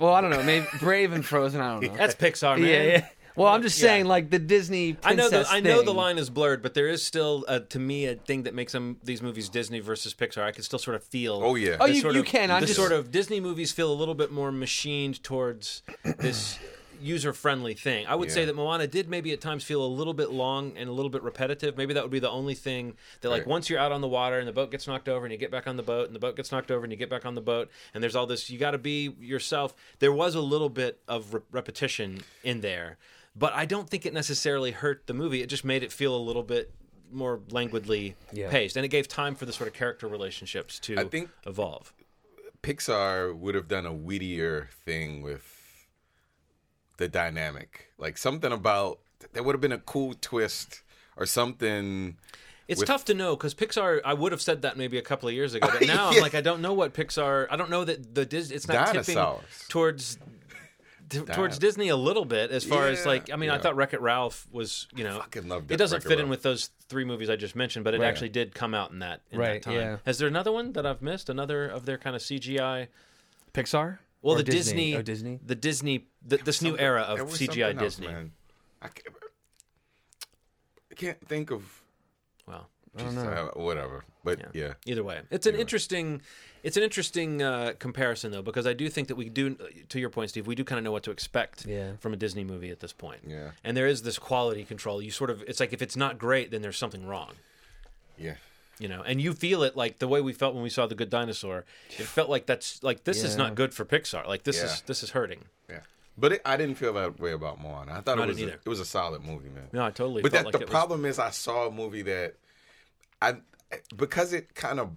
Well, I don't know. Maybe Brave and Frozen. I don't know. That's Pixar, man. Yeah, yeah. Well, I'm just Yeah. saying, like the Disney. I know the princess I know the thing. line is blurred, but there is still uh, to me a thing that makes them these movies Disney versus Pixar. I can still sort of feel. Oh, yeah. Oh, the you- sort you of- can. I'm the just- sort of Disney movies feel a little bit more machined towards this user friendly thing. I would say that Moana did maybe at times feel a little bit long and a little bit repetitive. Maybe that would be the only thing that like Right. once you're out on the water and the boat gets knocked over and you get back on the boat and the boat gets knocked over and you get back on the boat and there's all this you got to be yourself. There was a little bit of re- repetition in there. But I don't think it necessarily hurt the movie. It just made it feel a little bit more languidly Yeah. paced, and it gave time for the sort of character relationships to I think- evolve. Pixar would have done a wittier thing with the dynamic, like something about there would have been a cool twist or something. It's with- tough to know because Pixar. I would have said that maybe a couple of years ago, but now Yeah. I'm like, I don't know what Pixar. I don't know that the Disney. It's not tipping Dinosaurs. towards t- towards Disney a little bit as far as like. I mean, I thought Wreck It Ralph was you know. Fucking loved it it, doesn't Wreck-It fit in with those three movies I just mentioned, but it Right. actually did come out in that in Right, that time. yeah. Has there another one that I've missed? Another of their kind of CGI. Pixar. Well, Or the Disney, Oh, Disney. the Disney, the, this new era of CGI something else, Disney. man. I can't, I can't think of. Wow. Just, uh, whatever, but yeah. Either way, it's an interesting, it's an interesting uh, comparison though because I do think that we do, to your point, Steve, we do kind of know what to expect Yeah. from a Disney movie at this point. Yeah. And there is this quality control. You sort of, it's like if it's not great, then there's something wrong. yeah. You know, and you feel it like the way we felt when we saw the Good Dinosaur. It felt like that's like this is not good for Pixar. Like this Yeah. is this is hurting. Yeah, but it, I didn't feel that way about Moana. I thought it was a, it was a solid movie, man. No, I totally. But that like the it was- problem is, I saw a movie that I because it kind of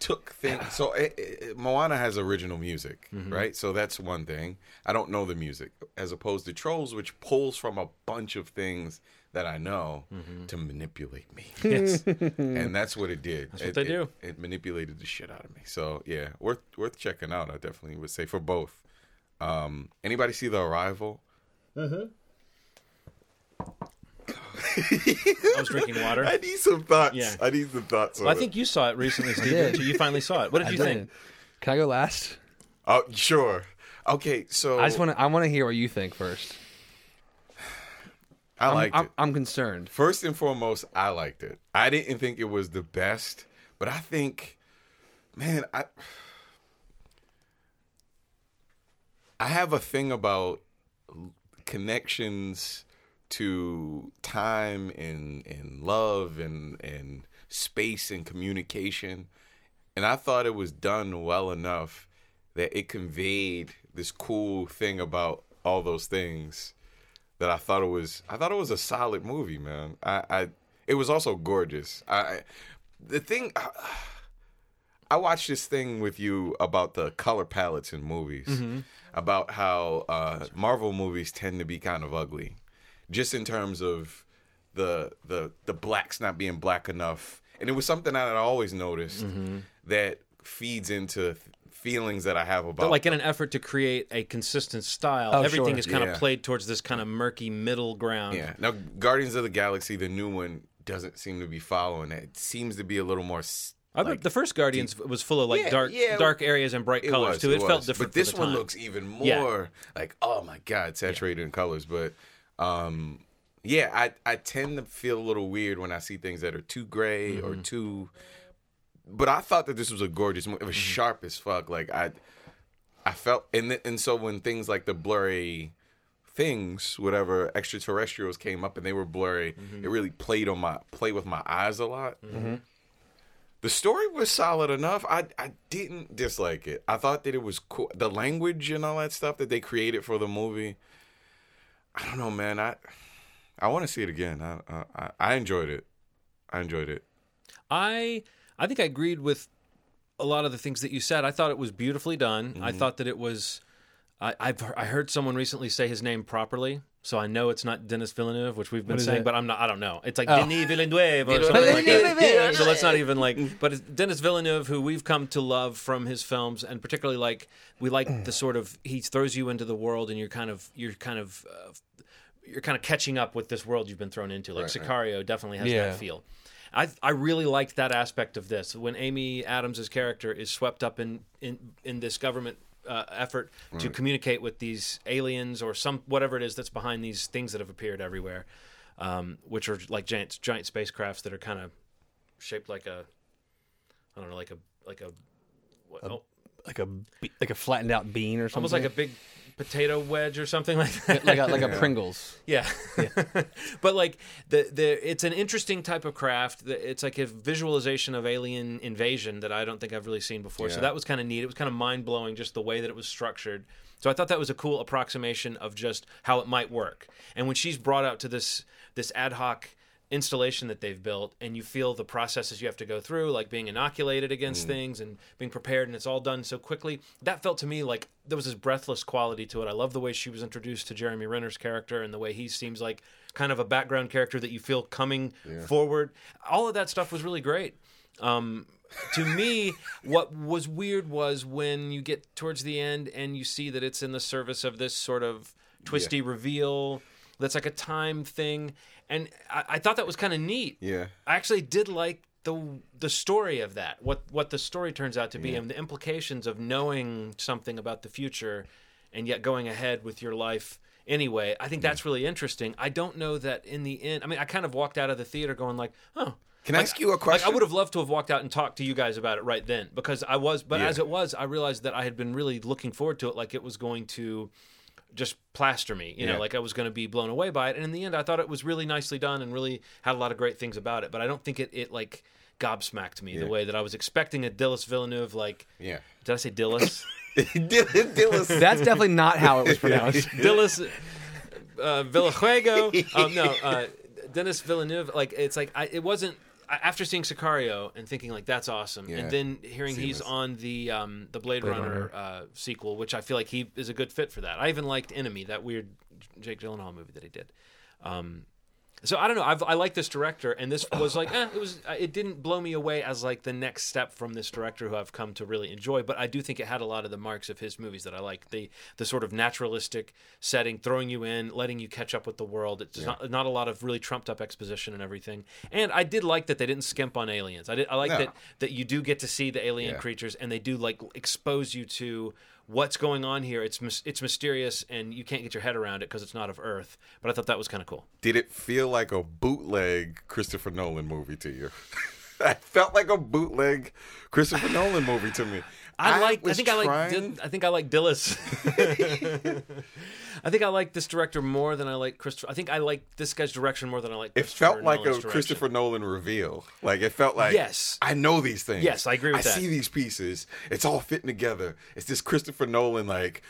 took things. So it, it, Moana has original music, Mm-hmm. right? So that's one thing. I don't know the music, as opposed to Trolls, which pulls from a bunch of things that I know to manipulate me. Yes. and that's what it did. That's what they do. It, manipulated the shit out of me. So yeah, worth worth checking out. I definitely would say for both. Um, anybody see the arrival? I was drinking water. I need some thoughts. Yeah. I need some thoughts. Well, I on it. think you saw it recently, Steve. did. you? You finally saw it. What did I you did. think? Can I go last? Oh, sure. Okay, so I just want to. I want to hear what you think first. I I'm, liked I'm, it. I'm concerned. First and foremost, I liked it. I didn't think it was the best, but I think, man, I I have a thing about connections to time and and love and and space and communication, and I thought it was done well enough that it conveyed this cool thing about all those things that I thought it was I thought it was a solid movie, man. I, I it was also gorgeous. I the thing I watched this thing with you about the color palettes in movies, about how uh, Marvel movies tend to be kind of ugly, just in terms of the the the blacks not being black enough, and it was something that I always noticed that feeds into feelings that I have about But like in an effort to create a consistent style, Oh, everything sure. is kind Yeah. of played towards this kind of murky middle ground. Yeah. Now, Guardians of the Galaxy, the new one, doesn't seem to be following that. It seems to be a little more. s- I thought like, the first Guardians was full of like Yeah, dark, yeah. dark areas and bright colors was, too. It, felt different. But this for the one time. looks even more Yeah. like, oh my god, saturated in colors. But um, yeah, I I tend to feel a little weird when I see things that are too gray or Mm-hmm. too. But I thought that this was a gorgeous movie. It Mm-hmm. was sharp as fuck. Like I, I felt, and th- and so when things like the blurry things, whatever extraterrestrials came up and they were blurry, Mm-hmm. it really played on my play with my eyes a lot. The story was solid enough. I I didn't dislike it. I thought that it was cool. The language and all that stuff that they created for the movie. I don't know, man. I I want to see it again. I, I I enjoyed it. I enjoyed it. I I think I agreed with a lot of the things that you said. I thought it was beautifully done. I thought that it was. I, I've I heard someone recently say his name properly, so I know it's not Dennis Villeneuve, which we've been saying, it? but I'm not. I don't know. It's like Oh. Denis Villeneuve or something like that. So let's not even like. But it's Dennis Villeneuve, who we've come to love from his films, and particularly like we like the sort of he throws you into the world, and you're kind of you're kind of. Uh, you're kind of catching up with this world you've been thrown into. Like Right, right. Sicario definitely has Yeah. that feel. I I really liked that aspect of this. When Amy Adams' character is swept up in in in this government uh, effort to communicate with these aliens or some whatever it is that's behind these things that have appeared everywhere, um, which are like giant giant spacecrafts that are kind of shaped like a I don't know like a like a what, oh, Like a like a flattened out bean or something. almost like a big potato wedge or something like that. like a, like a Pringles. Yeah, but like the the it's an interesting type of craft. It's like a visualization of alien invasion that I don't think I've really seen before. So that was kind of neat. It was kind of mind blowing just the way that it was structured. So I thought that was a cool approximation of just how it might work. And when she's brought out to this this ad hoc installation that they've built and you feel the processes you have to go through like being inoculated against things and being prepared and it's all done so quickly. That felt to me like there was this breathless quality to it. I love the way she was introduced to jeremy renner's character and the way he seems like kind of a background character that you feel coming forward. All of that stuff was really great. Um, to me, what was weird was when you get towards the end and you see that it's in the service of this sort of twisty reveal that's like a time thing. And I, I thought that was kind of neat. Yeah. I actually did like the the story of that, what what the story turns out to be, and the implications of knowing something about the future and yet going ahead with your life anyway. I think that's really interesting. I don't know that in the end. I mean, I kind of walked out of the theater going like, "Oh, Can I ask you a like question? I would have loved to have walked out and talked to you guys about it right then because I was, but Yeah. as it was, I realized that I had been really looking forward to it, like it was going to just plaster me, you know, Yeah. like I was going to be blown away by it. And in the end, I thought it was really nicely done and really had a lot of great things about it. But I don't think it, it like gobsmacked me the way that I was expecting a Dillis Villeneuve. Like, Yeah. did I say Dillis? Dylan, Dylan, That's definitely not how it was pronounced. Dillis uh, Villajuego. Um, no, uh, Dennis Villeneuve. Like it's like I, it wasn't. After seeing Sicario and thinking like that's awesome, Yeah. and then hearing he's on the um, the Blade, Blade Runner, Uh, sequel, which I feel like he is a good fit for that. I even liked Enemy, that weird Jake Gyllenhaal movie that he did. Um, so I don't know. I've, I like this director, and this was like, eh, it was. It didn't blow me away as like the next step from this director who I've come to really enjoy. But I do think it had a lot of the marks of his movies that I like. The the sort of naturalistic setting, throwing you in, letting you catch up with the world. It's not not a lot of really trumped up exposition and everything. And I did like that they didn't skimp on aliens. I did. I like No. that that you do get to see the alien Yeah. creatures, and they do like expose you to what's going on here. It's it's mysterious, and you can't get your head around it because it's not of Earth. But I thought that was kind of cool. Did it feel like a bootleg Christopher Nolan movie to you? it felt like a bootleg Christopher Nolan movie to me. I, like. I think I like. trying- I think I like Dillis. I think I like this director more than I like Christopher. I think I like this guy's direction more than I like. It felt like Nolan's a direction. Christopher Nolan reveal. Like it felt like Yes. I know these things. Yes, I agree with I that. I see these pieces. It's all fitting together. It's this Christopher Nolan like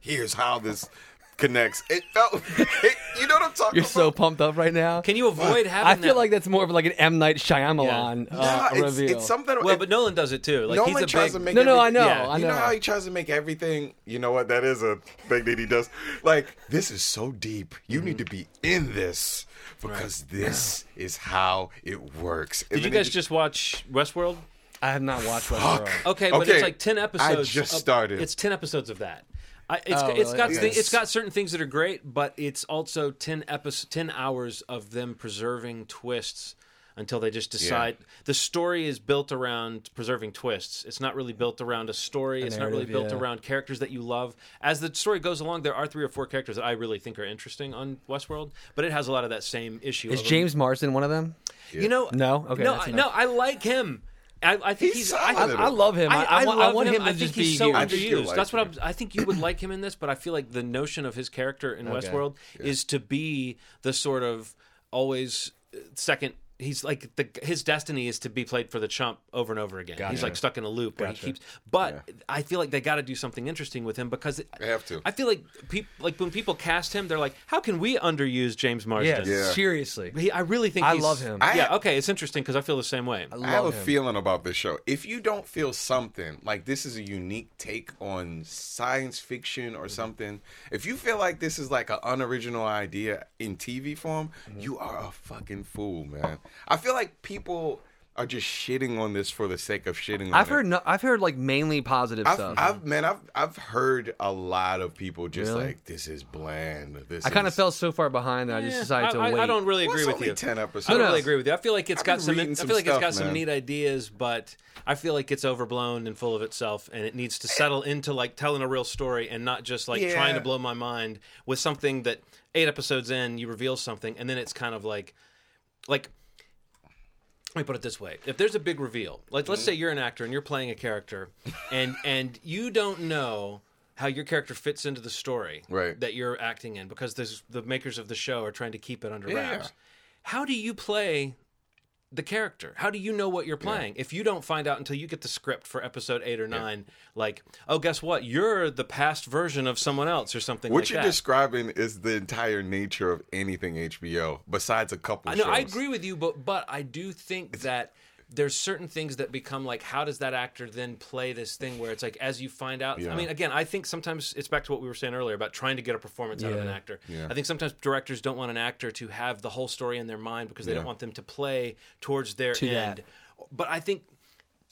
here's how this connects. It felt it, you know what I'm talking about? You're so pumped up right now. Can you avoid having? I feel that- like that's more of like an M Night Shyamalan Nah, uh, it's, reveal. it's something Well, it- but Nolan does it too. Like Nolan he's a tries big. to make no, no, I know, Yeah. I you know. know how he tries to make everything. You know what? That is a thing that he does. Like this is so deep. You Mm-hmm. need to be in this because this is how it works. And Did you then he guys just watch Westworld? I have not watched Westworld. Okay, but Okay, it's like ten episodes. I just of- started. It's ten episodes of that. I, it's Oh, it's really? got Okay. thi- it's got certain things that are great, but it's also ten episodes, ten hours of them preserving twists until they just decide. The story is built around preserving twists. It's not really built around a story. it's not really built yeah. around characters that you love. As the story goes along, there are three or four characters that I really think are interesting on Westworld, but it has a lot of that same issue. Is James Marsden one of them? You know, No? Okay, no, I- no. I like him. I, I think He's he's. I, solid. I, I love him. I, I, I, want- love I want him, to I just think be he's so here. I underused. like That's what. I'm. I think you would like him in this, but I feel like the notion of his character in Okay. Westworld is to be the sort of always uh, second. He's like the his destiny is to be played for the chump over and over again. He's like stuck in a loop where he keeps. But I feel like they got to do something interesting with him because it, They have to. I feel like people like when people cast him, they're like, how can we underuse James Marsden? Yeah, Yeah. seriously. He, I really think I he's- love him. I- yeah, okay, it's interesting because I feel the same way. I I have a feeling about this show. If you don't feel something like this is a unique take on science fiction or mm-hmm. something, if you feel like this is like an unoriginal idea in TV form, mm-hmm. you are a fucking fool, man. I feel like people are just shitting on this for the sake of shitting on I've it. heard no, I've heard like mainly positive I've, stuff. I've man, I've I've heard a lot of people just Really? like this is bland. This I kind of is- fell so far behind that I just Yeah, decided to I, I- wait. I don't really Well, agree it's with only you. ten episodes. I don't really agree with you. I feel like it's I've got been some. I reading feel some like it's got stuff, some man. neat ideas, but I feel like it's overblown and full of itself, and it needs to eh. settle into like telling a real story and not just like Yeah. trying to blow my mind with something that eight episodes in you reveal something, and then it's kind of like, like. Let me put it this way: If there's a big reveal, like let's mm-hmm. say you're an actor and you're playing a character, and and you don't know how your character fits into the story Right. that you're acting in because the makers of the show are trying to keep it under Yeah. wraps. How do you play the character? How do you know what you're playing if you don't find out until you get the script for episode eight or nine? Like, oh, guess what? You're the past version of someone else or something What like you're that. describing is the entire nature of anything HBO, besides a couple. I know I agree with you, but but I do think that there's certain things that become like how does that actor then play this thing where it's like as you find out Yeah. i mean again i think sometimes it's back to what we were saying earlier about trying to get a performance out of an actor Yeah. i think sometimes directors don't want an actor to have the whole story in their mind because they don't want them to play towards their To end that. but i think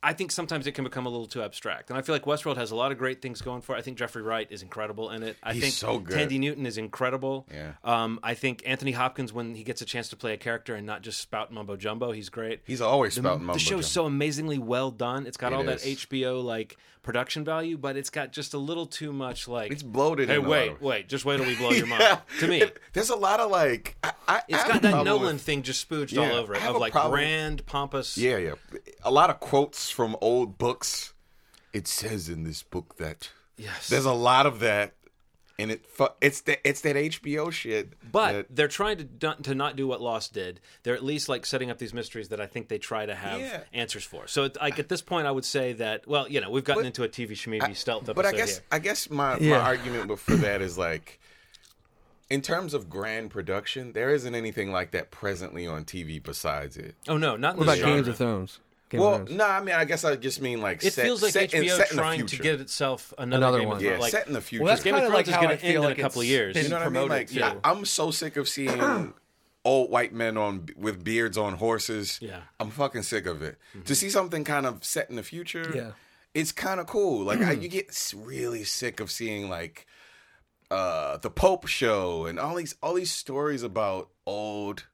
I think sometimes it can become a little too abstract, and I feel like Westworld has a lot of great things going for it. I think Jeffrey Wright is incredible in it. I He's think so good. Thandie Newton is incredible. Yeah. Um, I think Anthony Hopkins, when he gets a chance to play a character and not just spout mumbo jumbo, he's great. He's always The, spouting mumbo show is jumbo. so amazingly well done. It's got It all that HBO like production value, but it's got just a little too much like. It's bloated. Hey, wait, of- wait! Just wait till we blow your mind. Yeah. To me, there's a lot of like. I, I, it's I got that Nolan with- thing just spooched Yeah, all over it of like problem- grand, pompous. Yeah, yeah. A lot of quotes from old books. It says in this book that. Yes. There's a lot of that, and it fu- it's that it's that HBO shit. But that- they're trying to do, to not do what Lost did. They're at least like setting up these mysteries that I think they try to have Yeah. answers for. So it, like at this point, I would say that well, you know, we've gotten But- into a TV shmevy stealth episode but I guess here. I guess my, Yeah. my argument for that is like in terms of grand production, there isn't anything like that presently on TV besides it. Oh no, not in What this about Games of Thrones? Game Well, no, I mean, I guess I just mean like It set, feels like set in, HBO set trying to future. get itself another, Another Game one. of yeah, Like, set in the future. Well, that's Game of Thrones like is gonna I feel in like a couple of years. You know what I mean? Like, yeah, I'm so sick of seeing old white men on with beards on horses. Yeah. I'm fucking sick of it. To see something kind of set in the future, Yeah. it's kind of cool. Like I, you get really sick of seeing like uh the Pope show and all these all these stories about old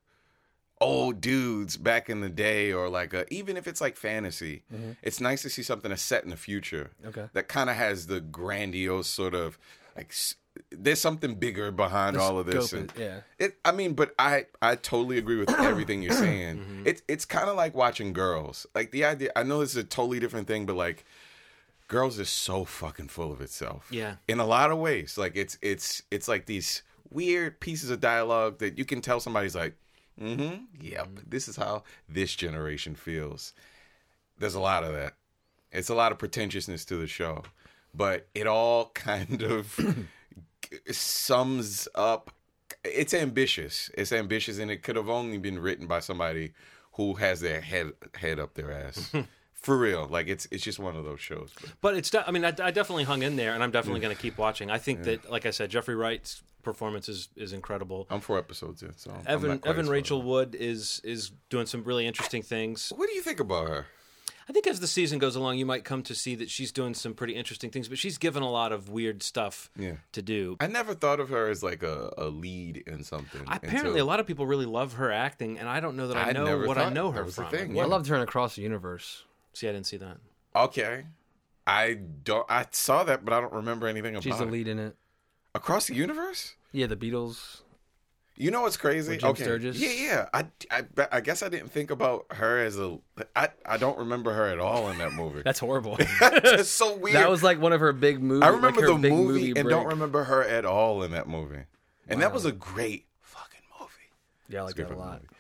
old dudes back in the day or like a, even if it's like fantasy it's nice to see something that's set in the future Okay. that kind of has the grandiose sort of like there's something bigger behind all of this and is- yeah. it i mean but i i totally agree with everything you're saying Mm-hmm. it's it's kind of like watching girls like the idea i know this is a totally different thing but like girls is so fucking full of itself Yeah. in a lot of ways like it's it's it's like these weird pieces of dialogue that you can tell somebody's like mm-hmm. Yep. This is how this generation feels. There's a lot of that. It's a lot of pretentiousness to the show but it all kind of sums up it's ambitious. It's ambitious and it could have only been written by somebody who has their head head up their ass for real like it's it's just one of those shows But it's, de- I mean, I, I definitely hung in there, and I'm definitely going to keep watching. I think that, like I said, Jeffrey Wright's performance is, is incredible. i'm four episodes in so Evan Evan as far. Rachel Wood is is doing some really interesting things. what do you think about her I think as the season goes along, you might come to see that she's doing some pretty interesting things, but she's given a lot of weird stuff Yeah. to do. I never thought of her as like a, a lead in something. Apparently, a lot of people really love her acting, and I don't know that I I know what I know her from. thing, I- yeah. I loved her in Across the Universe. See, I didn't see that. Okay, I don't. I saw that, but I don't remember anything about She's the it. lead in it. Across the universe. Yeah, the Beatles. You know what's crazy? Okay. Sturgess? Yeah, yeah. I, I, I guess I didn't think about her as a. I, I don't remember her at all in that movie. That's horrible. That's so weird. that was like one of her big movies. I remember like the big movie, and don't remember her at all in that movie. And that was a great fucking movie. Yeah, I like that a lot. movie.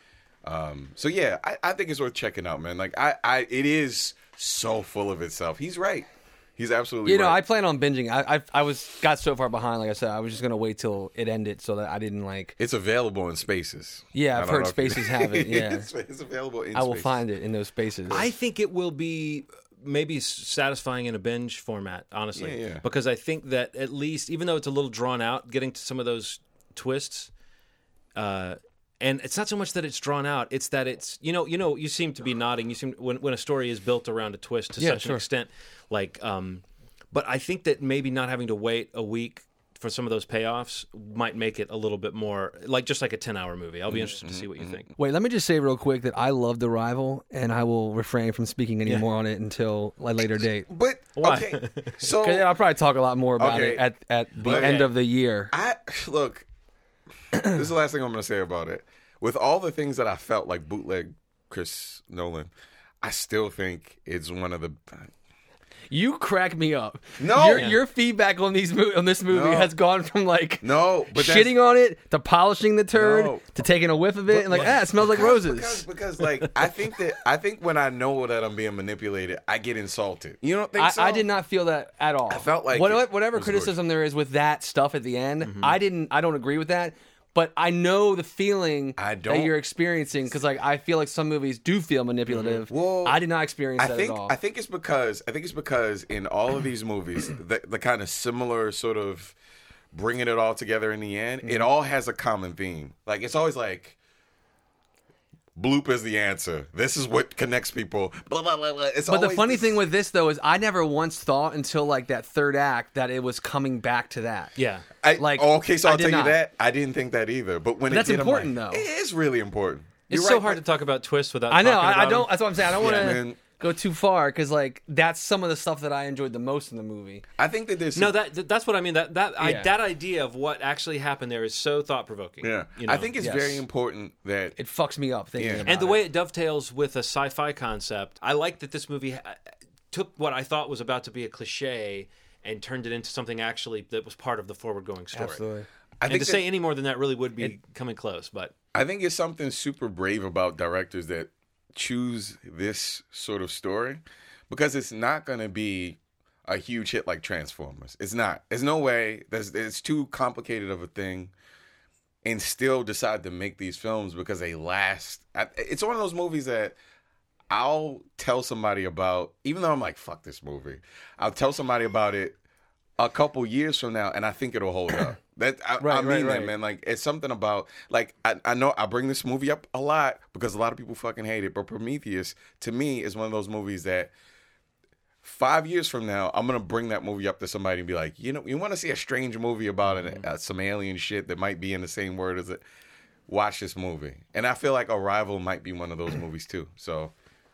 Um, so yeah, I, I think it's worth checking out, man. Like I, I, it is so full of itself. He's right. He's absolutely. Right. You know, I plan on binging. I, I I was got so far behind. Like I said, I was just gonna wait till it ended so that I didn't like. It's available in spaces. Yeah, I I've heard know if you- Spaces have it, yeah. it's, it's available in. I will Spaces. find it in those spaces. I think it will be maybe satisfying in a binge format, honestly. Yeah, yeah. Because I think that at least, even though it's a little drawn out, getting to some of those twists, uh, and it's not so much that it's drawn out; it's that it's you know you know you seem to be nodding. You seem when when a story is built around a twist to Yeah, such sure. an extent, like. um But I think that maybe not having to wait a week. For some of those payoffs, might make it a little bit more like just like a ten-hour movie. I'll be interested to see what you think. Wait, let me just say real quick that I love Arrival, and I will refrain from speaking any more on it until a later date. But Why? okay, so 'Cause I'll probably talk a lot more about Okay. it at, at the But- end of the year. I look. This is the last thing I'm going to say about it. With all the things that I felt like bootleg Chris Nolan, I still think it's one of the. You crack me up. No. your, Yeah. your feedback on these mo- on this movie No. has gone from like No, but shitting on it to polishing the turd No. to taking a whiff of it and like ah, it smells like roses. Because, because, like, I think that I think when I know that I'm being manipulated, I get insulted. You don't think I, so? I did not feel that at all. I felt like What- it whatever was criticism there is with that stuff at the end, Mm-hmm. I didn't. I don't agree with that. But I know the feeling I that you're experiencing because, like, I feel like some movies do feel manipulative. Well, I did not experience I that think at all. I think it's because I think it's because in all of these movies, the, the kind of similar sort of bringing it all together in the end, Mm-hmm. it all has a common theme. Like it's always like. Bloop is the answer. This is what connects people. Blah blah blah. blah. It's but the funny this- thing with this though is I never once thought until like that third act that it was coming back to that. Yeah. I, like, oh, okay, so I I'll did tell you that I didn't think that either. But when But it that's did, important, like, though. It is really important. It's You're so right, hard but- to talk about twists without. I know. talking I, I don't. them. That's what I'm saying. I don't want to man. Go too far because like that's some of the stuff that I enjoyed the most in the movie. I think that there's No, that th- that's what I mean. That that I, that idea of what actually happened there is so thought provoking. yeah. you know? I think it's Yes. very important that It fucks me up thinking Yeah. about and the it. way it dovetails with a sci-fi concept. I like that this movie uh, took what I thought was about to be a cliche and turned it into something actually that was part of the forward-going story. Absolutely. I And think to that- say any more than that really would be coming close. But I think it's something super brave about directors that choose this sort of story because it's not going to be a huge hit like Transformers. It's not. There's no way. There's it's too complicated of a thing. and still decide to make these films because they last. It's one of those movies that I'll tell somebody about, even though I'm like, fuck this movie. I'll tell somebody about it a couple years from now, and I think it'll hold up. That I, Right, I right, mean that, right. man. Like it's something about like I, I know I bring this movie up a lot because a lot of people fucking hate it, but Prometheus to me is one of those movies that five years from now I'm gonna bring that movie up to somebody and be like, you know, you want to see a strange movie about an, uh, some alien shit that might be in the same word as it. Watch this movie, and I feel like Arrival might be one of those movies too. So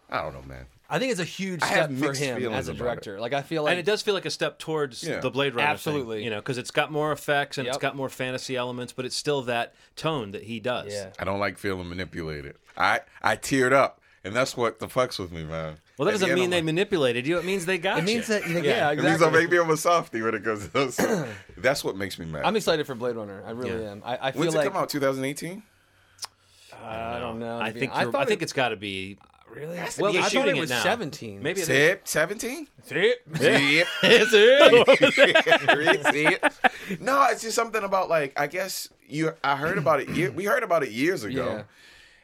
I don't know, man. I think it's a huge I have step for mixed him feelings as a about it. director. Like I feel like and it does feel like a step towards Yeah. the Blade Runner. thing, Absolutely. you know, because it's got more effects and it's Yep. got more fantasy elements, but it's still that tone that he does. Yeah. I don't like feeling manipulated. I I teared up, and that's what the fucks with me, man. Well, that At the doesn't end, mean I'm they like, manipulated you. It means they got It means you. that yeah, yeah It means exactly. maybe I'm a softie when it goes. to those. That's what makes me mad. I'm excited for Blade Runner. I really Yeah. am. I, I feel When's like it come out? 2018. I don't know. I to be- think I you're, I, thought think it, it's got to be. Really. Well, I they're thought shooting it was now. 17. Maybe it is. Sip, 17. See? Yep. It's it. See? No, it's just something about like I guess you. I heard about it. ye- We heard about it years ago, Yeah.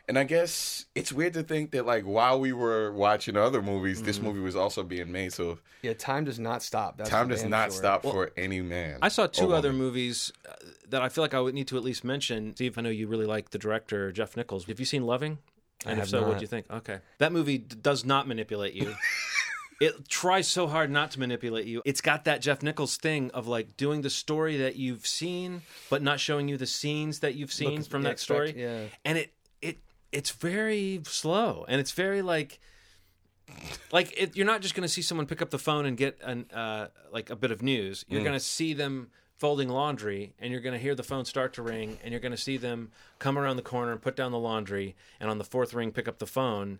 and I guess it's weird to think that like while we were watching other movies, Mm-hmm. this movie was also being made. So Yeah, time does not stop. That's time does not sure. stop for any man. I saw two other woman. movies uh, that I feel like I would need to at least mention. Steve, I know you really like the director Jeff Nichols. Have you seen Loving? And if have so, what do you think? Okay, that movie d- does not manipulate you. it tries so hard not to manipulate you. It's got that Jeff Nichols thing of like doing the story that you've seen, but not showing you the scenes that you've seen Look, from that story. yeah. and it it it's very slow and it's very like like it, you're not just going to see someone pick up the phone and get an uh, like a bit of news. You're going to see them folding laundry, and you're going to hear the phone start to ring, and you're going to see them come around the corner and put down the laundry, and on the fourth ring pick up the phone,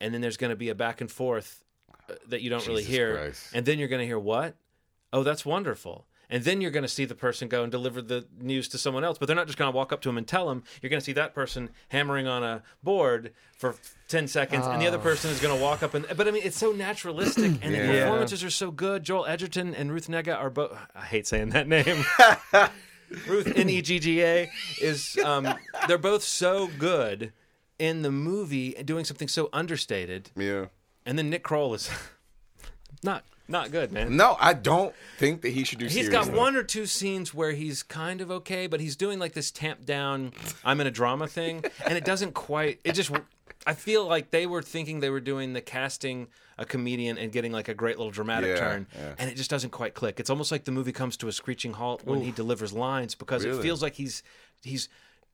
and then there's going to be a back and forth uh, that you don't really hear, Christ. and then you're going to hear what? Oh, that's wonderful. And then you're going to see the person go and deliver the news to someone else, but they're not just going to walk up to him and tell him. You're going to see that person hammering on a board for 10 seconds, and the other person is going to walk up and. But I mean, it's so naturalistic, and the Yeah. performances are so good. Joel Edgerton and Ruth Negga are both. I hate saying that name. Ruth N E G G A is. Um, they're both so good in the movie, doing something so understated, Yeah. and then Nick Kroll is not not good, man. No, I don't think that he should do. He's got stuff. one or two scenes where he's kind of okay, but he's doing like this tamped down I'm in a drama thing, and it doesn't quite. It just. I feel like they were thinking they were doing the casting a comedian and getting like a great little dramatic Yeah, turn, yeah. and it just doesn't quite click. It's almost like the movie comes to a screeching halt when he delivers lines because it feels like he's he's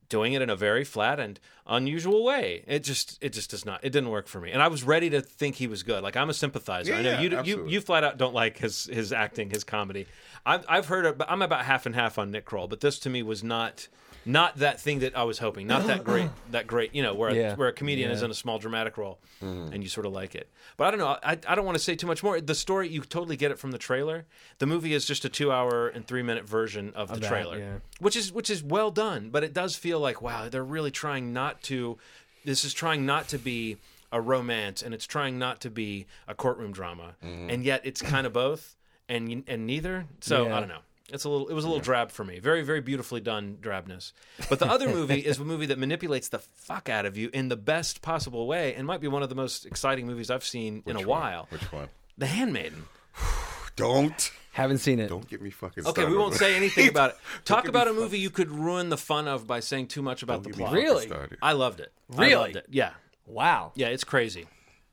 doing it in a very flat and unusual way. It just it just does not. It didn't work for me, and I was ready to think he was good. Like I'm a sympathizer. I know Yeah, you you absolutely. you flat out don't like his his acting, his comedy. I've I've heard it, but I'm about half and half on Nick Kroll, but this to me was not not that thing that I was hoping. Not that great that great you know where Yeah. where a comedian is in a small dramatic role Mm-hmm. and you sort of like it. But I don't know. I I don't want to say too much more. The story you totally get it from the trailer. The movie is just a two hour and three minute version of the that, trailer, yeah. which is which is well done. But it does feel like wow, they're really trying not to. This is trying not to be a romance, and it's trying not to be a courtroom drama, Mm-hmm. and yet it's kind of both, and and neither. So Yeah. I don't know. It's a little. It was a little drab for me. Very, very beautifully done drabness. But the other movie is a movie that manipulates the fuck out of you in the best possible way, and might be one of the most exciting movies I've seen in a one? while. Which one? The Handmaiden. Don't Haven't seen it. don't get me fucking. Okay, started we won't say anything about it. Talk about a fucking- movie you could ruin the fun of by saying too much about Don't the plot. Really? started. I loved it. I Really? loved it. Yeah. Wow. Yeah, it's crazy.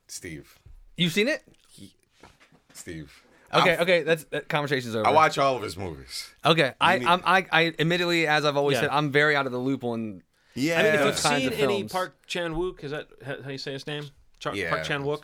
Steve. You've seen it? Steve. Okay, I, okay. That's that conversation's over. I watch all of his movies. Okay, I, need- I'm, I, I, admittedly, as I've always Yeah. said, I'm very out of the loop on. Yeah. I mean, if those you've kinds seen of any films. Park Chan Wook, is that how how you say his name? Char- Yeah. Park Chan Wook.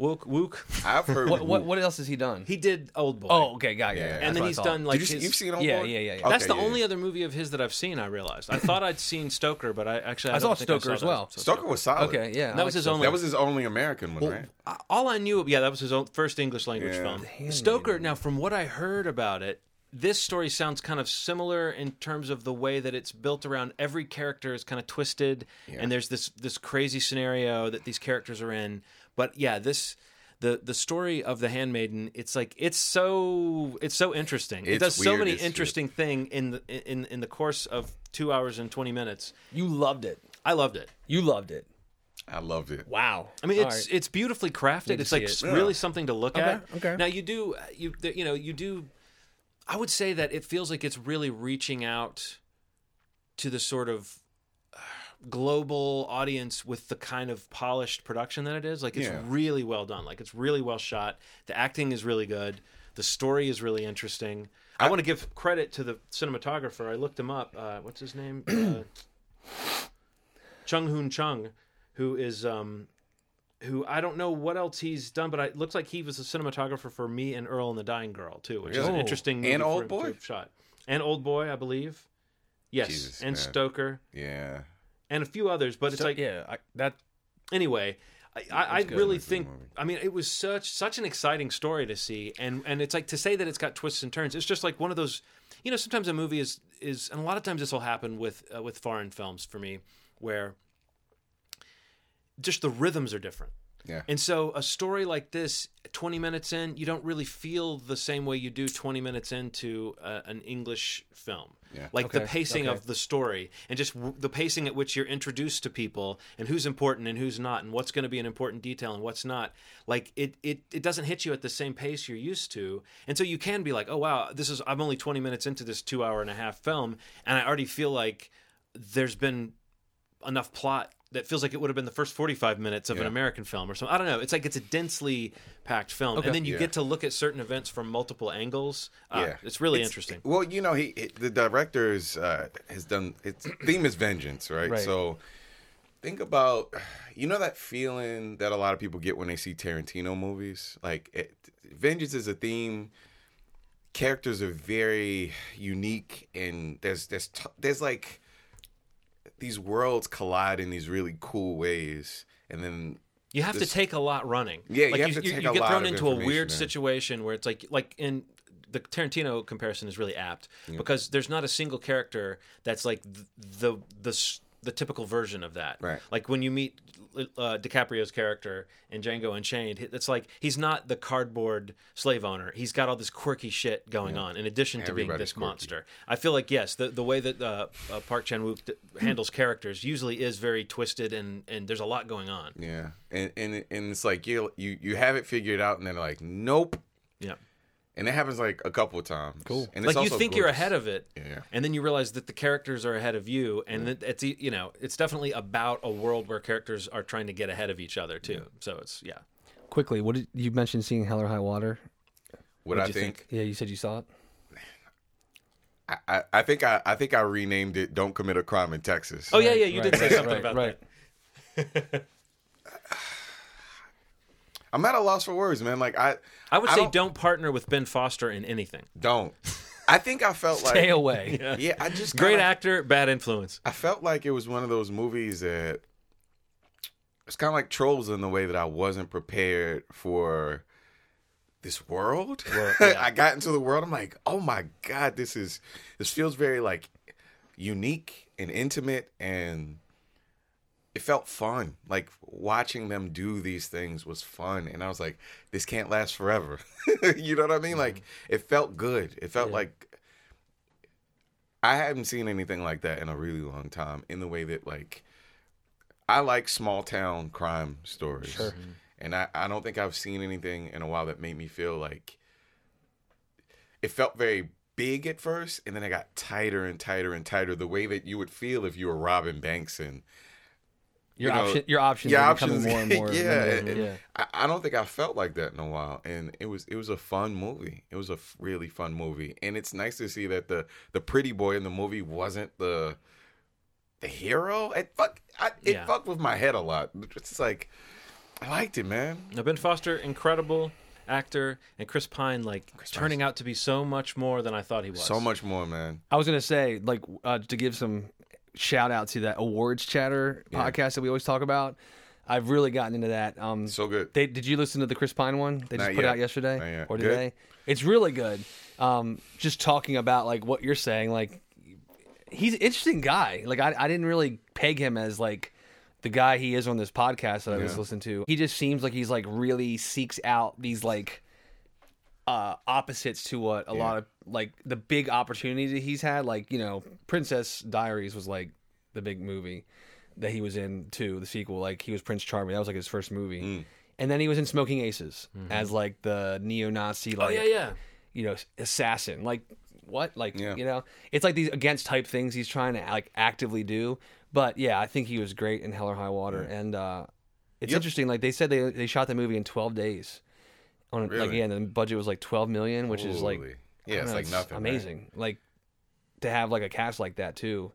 Wook. Wook. I've heard. What, what, what else has he done? He did Old Boy. oh, okay, got you. Yeah. and then he's done like Did you, his... You've seen Old Yeah, Boy? yeah, yeah, yeah. That's Okay, the yeah. only other movie of his that I've seen. I realized. I thought I'd seen Stoker, but I actually I, I don't saw think Stoker saw as that. well. So Stoker was solid. Okay, yeah. That I was his Stoker. only. That was his only American one, right? I- all I knew, yeah, that was his own first English language Yeah. film. Handmaiden. Stoker. Now, from what I heard about it, this story sounds kind of similar in terms of the way that it's built around every character is kind of twisted, and there's this this crazy scenario that these characters are in. But yeah, this the the story of the handmaiden it's like it's so it's so interesting it does so many as shit. interesting thing in the in in the course of two hours and 20 minutes You loved it. i loved it You loved it. I loved it. Wow. I mean, All it's right. it's beautifully crafted. It's like it. really Yeah. something to look Okay, at. okay. Now you do you you know you do. I would say that it feels like it's really reaching out to the sort of global audience with the kind of polished production that it is. Like it's Yeah. really well done. Like it's really well shot. The acting is really good. The story is really interesting. I, want to give credit to the cinematographer. I looked him up. Uh, what's his name? uh, Chung Hoon Chung, who is um, who I don't know what else he's done, but I, it looks like he was a cinematographer for me and Earl and the Dying Girl too, which is an interesting movie And Old Boy? shot and Old Boy, I believe. Yes, Jesus, and man. Stoker Yeah. And a few others, but it's So- like yeah, I, that anyway. I, I, really That's a good think. I mean, it was such such an exciting story to see, and and it's like to say that it's got twists and turns. It's just like one of those, you know. Sometimes a movie is is, and a lot of times this will happen with uh, with foreign films for me, where just the rhythms are different. Yeah. And so a story like this, 20 minutes in, you don't really feel the same way you do 20 minutes into uh, an English film. Yeah. Like the pacing okay. of the story and just w- the pacing at which you're introduced to people and who's important and who's not and what's going to be an important detail and what's not. Like it, it, it doesn't hit you at the same pace you're used to. And so you can be like, oh, wow, this is, I'm only 20 minutes into this two hour and a half film. And I already feel like there's been enough plot that feels like it would have been the first 45 minutes of an American film or something. I don't know. It's like it's a densely packed film. And then you Yeah. get to look at certain events from multiple angles. Uh, yeah, It's really interesting. Well, you know, he it, the director is, uh, has done its theme is vengeance, right? Right. So think about you know that feeling that a lot of people get when they see Tarantino movies. Like it, vengeance is a theme. Characters are very unique, and there's there's t- there's like these worlds collide in these really cool ways, and then You have this- to take a lot running. Yeah, you like to take you a get thrown into a weird there. situation where it's like like in the Tarantino comparison is really apt because there's not a single character that's like the the the, the typical version of that. Right. Like when you meet uh, DiCaprio's character in Django Unchained, it's like he's not the cardboard slave owner. He's got all this quirky shit going on in addition to being this quirky. monster. I feel like yes, the the way that uh, uh, Park Chan Wook d- handles characters usually is very twisted and and there's a lot going on. yeah, and and and it's like you you you have it figured out, and then like nope, Yeah. And it happens like a couple of times. Cool, and like you think you're ahead of it Yeah. and then you realize that the characters are ahead of you and that it's e, you know it's definitely about a world where characters are trying to get ahead of each other too so it's yeah quickly. What did you mentioned seeing Hell or High Water? What I What'd you think, Yeah, you said you saw it. I, I, I think I, I think I renamed it "Don't Commit a Crime in Texas." oh yeah yeah you Right, did say right, something right, about right. that I'm at a loss for words, man. Like I, i would I say don't- don't, partner with ben foster in anything don't. I think I felt like Stay away. Yeah, yeah I just great kinda- actor bad influence I felt like it was one of those movies that it's kind of like trolls in the way that I wasn't prepared for this world. I got into the world. I'm like, oh my god, this is this feels very like unique and intimate, and it felt fun. Like watching them do these things was fun, and I was like, this can't last forever. you know what I mean? Like mm-hmm. it felt good. It felt like I haven't seen anything like that in a really long time. In the way that like I like small town crime stories. Sure. And I, I don't think I've seen anything in a while that made me feel like it felt very big at first and then it got tighter and tighter and tighter the way that you would feel if you were robbing Banks and Your you know, option, your options your are options more and more. yeah, limited. and- yeah. I, I don't think I felt like that in a while, and it was it was a fun movie. It was a really fun movie, and it's nice to see that the the pretty boy in the movie wasn't the the hero. It fuck I, it Yeah. fucked with my head a lot. It's like I liked it, man. now ben foster incredible actor and chris pine like turning out to be so much more than i thought he was So much more, man. I was gonna say, like, uh, to give some shout out to that awards chatter podcast that we always talk about. I've really gotten into that. Um, So good. They, did you listen to the Chris Pine one they just Not put yet. out yesterday or Good? today? It's really good. Um, just talking about like what you're saying, like he's an interesting guy. Like I, I didn't really peg him as like the guy he is on this podcast that I was Yeah. listening to, he just seems like he's like really seeks out these like uh opposites to what a lot of like the big opportunities that he's had. Like, you know, Princess Diaries was like the big movie that he was in too, the sequel. Like he was Prince Charming. That was like his first movie. Mm. And then he was in Smokin' Aces as like the neo Nazi Oh like yeah, yeah. you know, assassin. Like what? Like Yeah. you know, it's like these against type things he's trying to like actively do. But yeah, I think he was great in Hell or High Water, and uh, it's Yep. interesting. Like they said, they they shot the movie in twelve days. On like Really? yeah, the budget was like twelve million, which is like yeah, it's know, like nothing. right? amazing. Like to have like a cast like that too.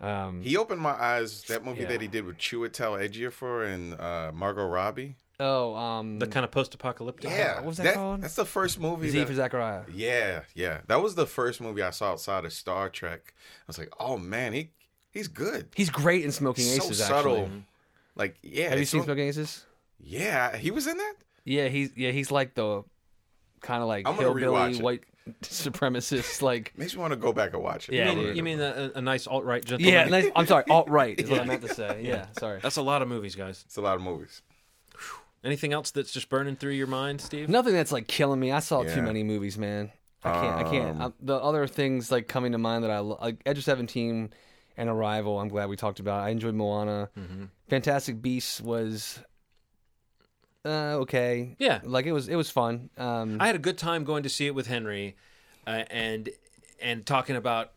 Um, He opened my eyes. That movie Yeah. that he did with Chiwetel Ejiofor and uh, Margot Robbie. oh, um, The kind of post-apocalyptic. Yeah, what was that called? That's the first movie. Z that- for Zachariah. Yeah, yeah. That was the first movie I saw outside of Star Trek. I was like, oh man, he he's good. He's great in Smokin' so Aces. subtle. Actually, Like, yeah. have you seen Smokin' Aces? Yeah, he was in that. Yeah, he's yeah he's like the kind of like I'm gonna hillbilly rewatch it. white supremacist like Makes me want to go back and watch it. Yeah, You mean, you mean a, a nice alt-right gentleman? yeah nice, I'm sorry alt right is what I meant to say yeah sorry That's a lot of movies, guys. it's a lot of movies. Anything else that's just burning through your mind, Steve? nothing that's like killing me I saw too many movies man I can't I can't Um, uh, the other things like coming to mind that I lo- like Edge of Seventeen and Arrival I'm glad we talked about I enjoyed Moana Mm-hmm. Fantastic Beasts was uh okay Yeah. like it was it was fun um I had a good time going to see it with Henry, uh, and and talking about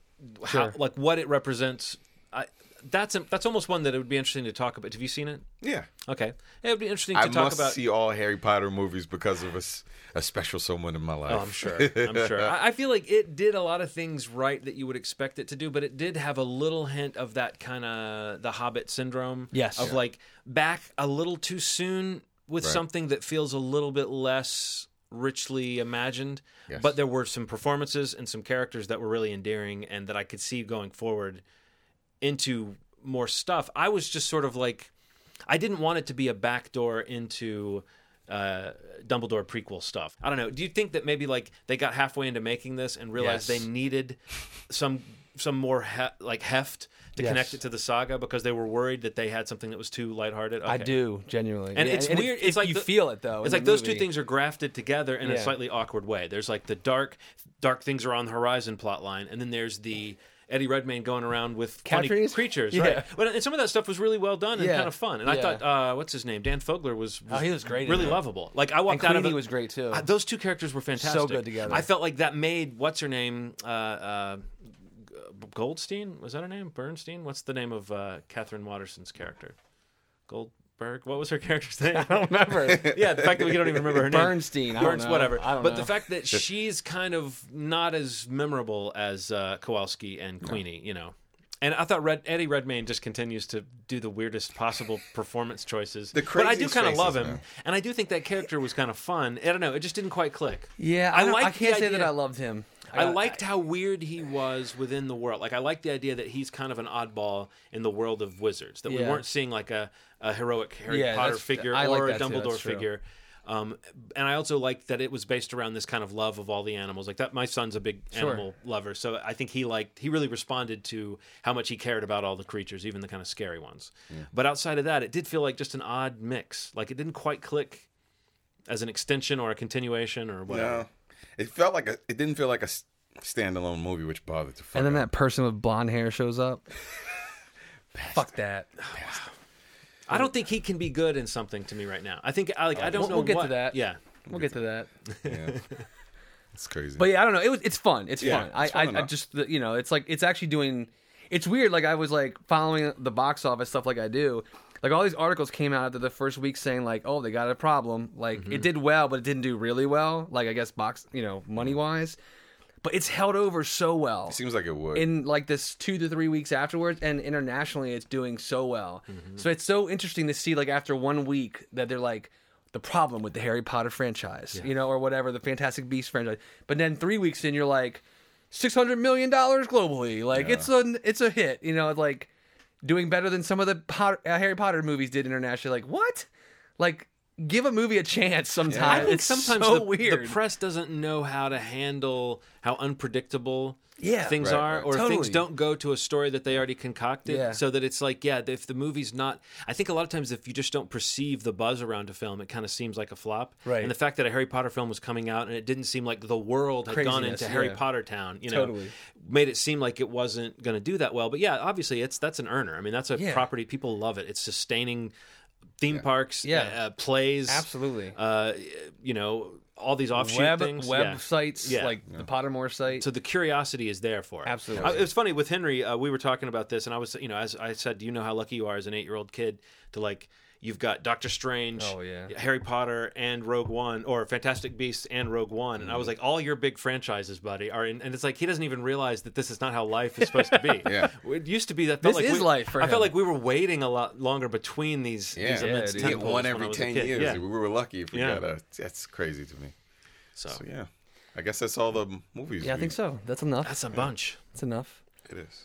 how Sure. like what it represents. I, that's a, that's almost one that it would be interesting to talk about. Have you seen it? Yeah. Okay, it would be interesting to I talk must about. see all Harry Potter movies because of a special someone in my life. Oh, I'm sure. I'm sure. I, I feel like it did a lot of things right that you would expect it to do, but it did have a little hint of that kind of the Hobbit syndrome. Yes. Of Yeah. like back a little too soon with Right. something that feels a little bit less richly imagined. Yes. But there were some performances and some characters that were really endearing and that I could see going forward into more stuff. I was just sort of like, I didn't want it to be a backdoor into uh, Dumbledore prequel stuff. I don't know. Do you think that maybe like they got halfway into making this and realized Yes. they needed some some more he- like heft to Yes. connect it to the saga because they were worried that they had something that was too lighthearted? I do genuinely And Yeah, it's it- weird. It's like you the- feel it though It's like those two things are grafted together in a slightly awkward way. There's like the dark, dark things are on the horizon plot line, and then there's the Eddie Redmayne going around with funny creatures, Yeah. right? But and some of that stuff was really well done and Yeah. kind of fun. And I thought, uh, what's his name? Dan Fogler was, Oh, he was great really lovable. Like I and walked out of it. was great too. uh, those two characters were fantastic. so good together. I felt like that made what's her name, uh, uh, Goldstein was that her name? Bernstein. What's the name of uh, Katherine Waterston's character? Goldberg. What was her character's name? I don't remember. yeah, the fact that we don't even remember her name. Bernstein. I don't Burns, know. whatever. I don't but know. the fact that she's kind of not as memorable as uh, Kowalski and Queenie, you know. And I thought Red, Eddie Redmayne just continues to do the weirdest possible performance choices. The but I do kind of love him, and I do think that character was kind of fun. I don't know, it just didn't quite click. yeah, I I, don't- I can't say that I loved him. I got- liked how weird he was within the world. Like I liked the idea that he's kind of an oddball in the world of wizards. That we weren't seeing like a, a heroic Harry Yeah, Potter figure I like or a Dumbledore figure. Um, and I also liked that it was based around this kind of love of all the animals. Like that, my son's a big Sure. animal lover, so I think he liked he really responded to how much he cared about all the creatures, even the kind of scary ones. But outside of that, it did feel like just an odd mix. Like it didn't quite click as an extension or a continuation or whatever. No, it felt like a. It didn't feel like a standalone movie, which bothered the fuck. And then out. that person with blonde hair shows up. Fuck that. Oh, I don't think he can be good in something to me right now. I think I like I don't We'll- know we'll get to that. Yeah. We'll get to that. Yeah. it's crazy. But yeah, I don't know. It was it's fun. It's Yeah, fun. I, it's I, fun I enough. just you know, it's like it's actually doing. It's weird. Like I was like following the box office stuff like I do. Like all these articles came out after the first week saying like, oh, they got a problem. Like Mm-hmm. it did well, but it didn't do really well. Like I guess box, you know, money wise. But it's held over so well. Seems like it would. in like this two to three weeks afterwards and internationally it's doing so well so it's so interesting to see like after one week that they're like the problem with the harry potter franchise you know or whatever the fantastic beast franchise but then three weeks in you're like 600 million dollars globally like it's a it's a hit you know like doing better than some of the uh, harry potter movies did internationally. Like what? Like give a movie a chance sometimes. I sometimes. think it's sometimes so the, weird. the press doesn't know how to handle how unpredictable Yeah. things Right, are, right. or things don't go to a story that they already concocted. Yeah. So that it's like, yeah, if the movie's not, I think a lot of times if you just don't perceive the buzz around a film, it kind of seems like a flop. Right. And the fact that a Harry Potter film was coming out and it didn't seem like the world had gone Craziness, into Harry yeah. Potter town, you know, Totally. made it seem like it wasn't going to do that well. But yeah, obviously it's that's an earner. I mean, that's a Yeah. property people love it. It's sustaining theme parks, Yeah. uh, plays, Absolutely. uh, you know, all these offshoot Web things. Websites Yeah. like the Pottermore site. So the curiosity is there for it. Absolutely. Uh, it was funny with Henry. Uh, we were talking about this, and I was, you know, as I said, do you know how lucky you are as an eight-year-old kid to like. You've got Doctor Strange, Oh, yeah. Harry Potter, and Rogue One, or Fantastic Beasts and Rogue One, and I was mm-hmm. like, all your big franchises, buddy, are in. And it's like he doesn't even realize that this is not how life is supposed to be. Yeah. it used to be that. Felt This like is we, life for I him. felt like we were waiting a lot longer between these. Yeah, these yeah, immense dude. Get one every ten years. Yeah. We were lucky if we Yeah. got a. That's crazy to me. So, So yeah, I guess that's all the movies. yeah, I think so. That's enough. that's a bunch. That's enough. It is.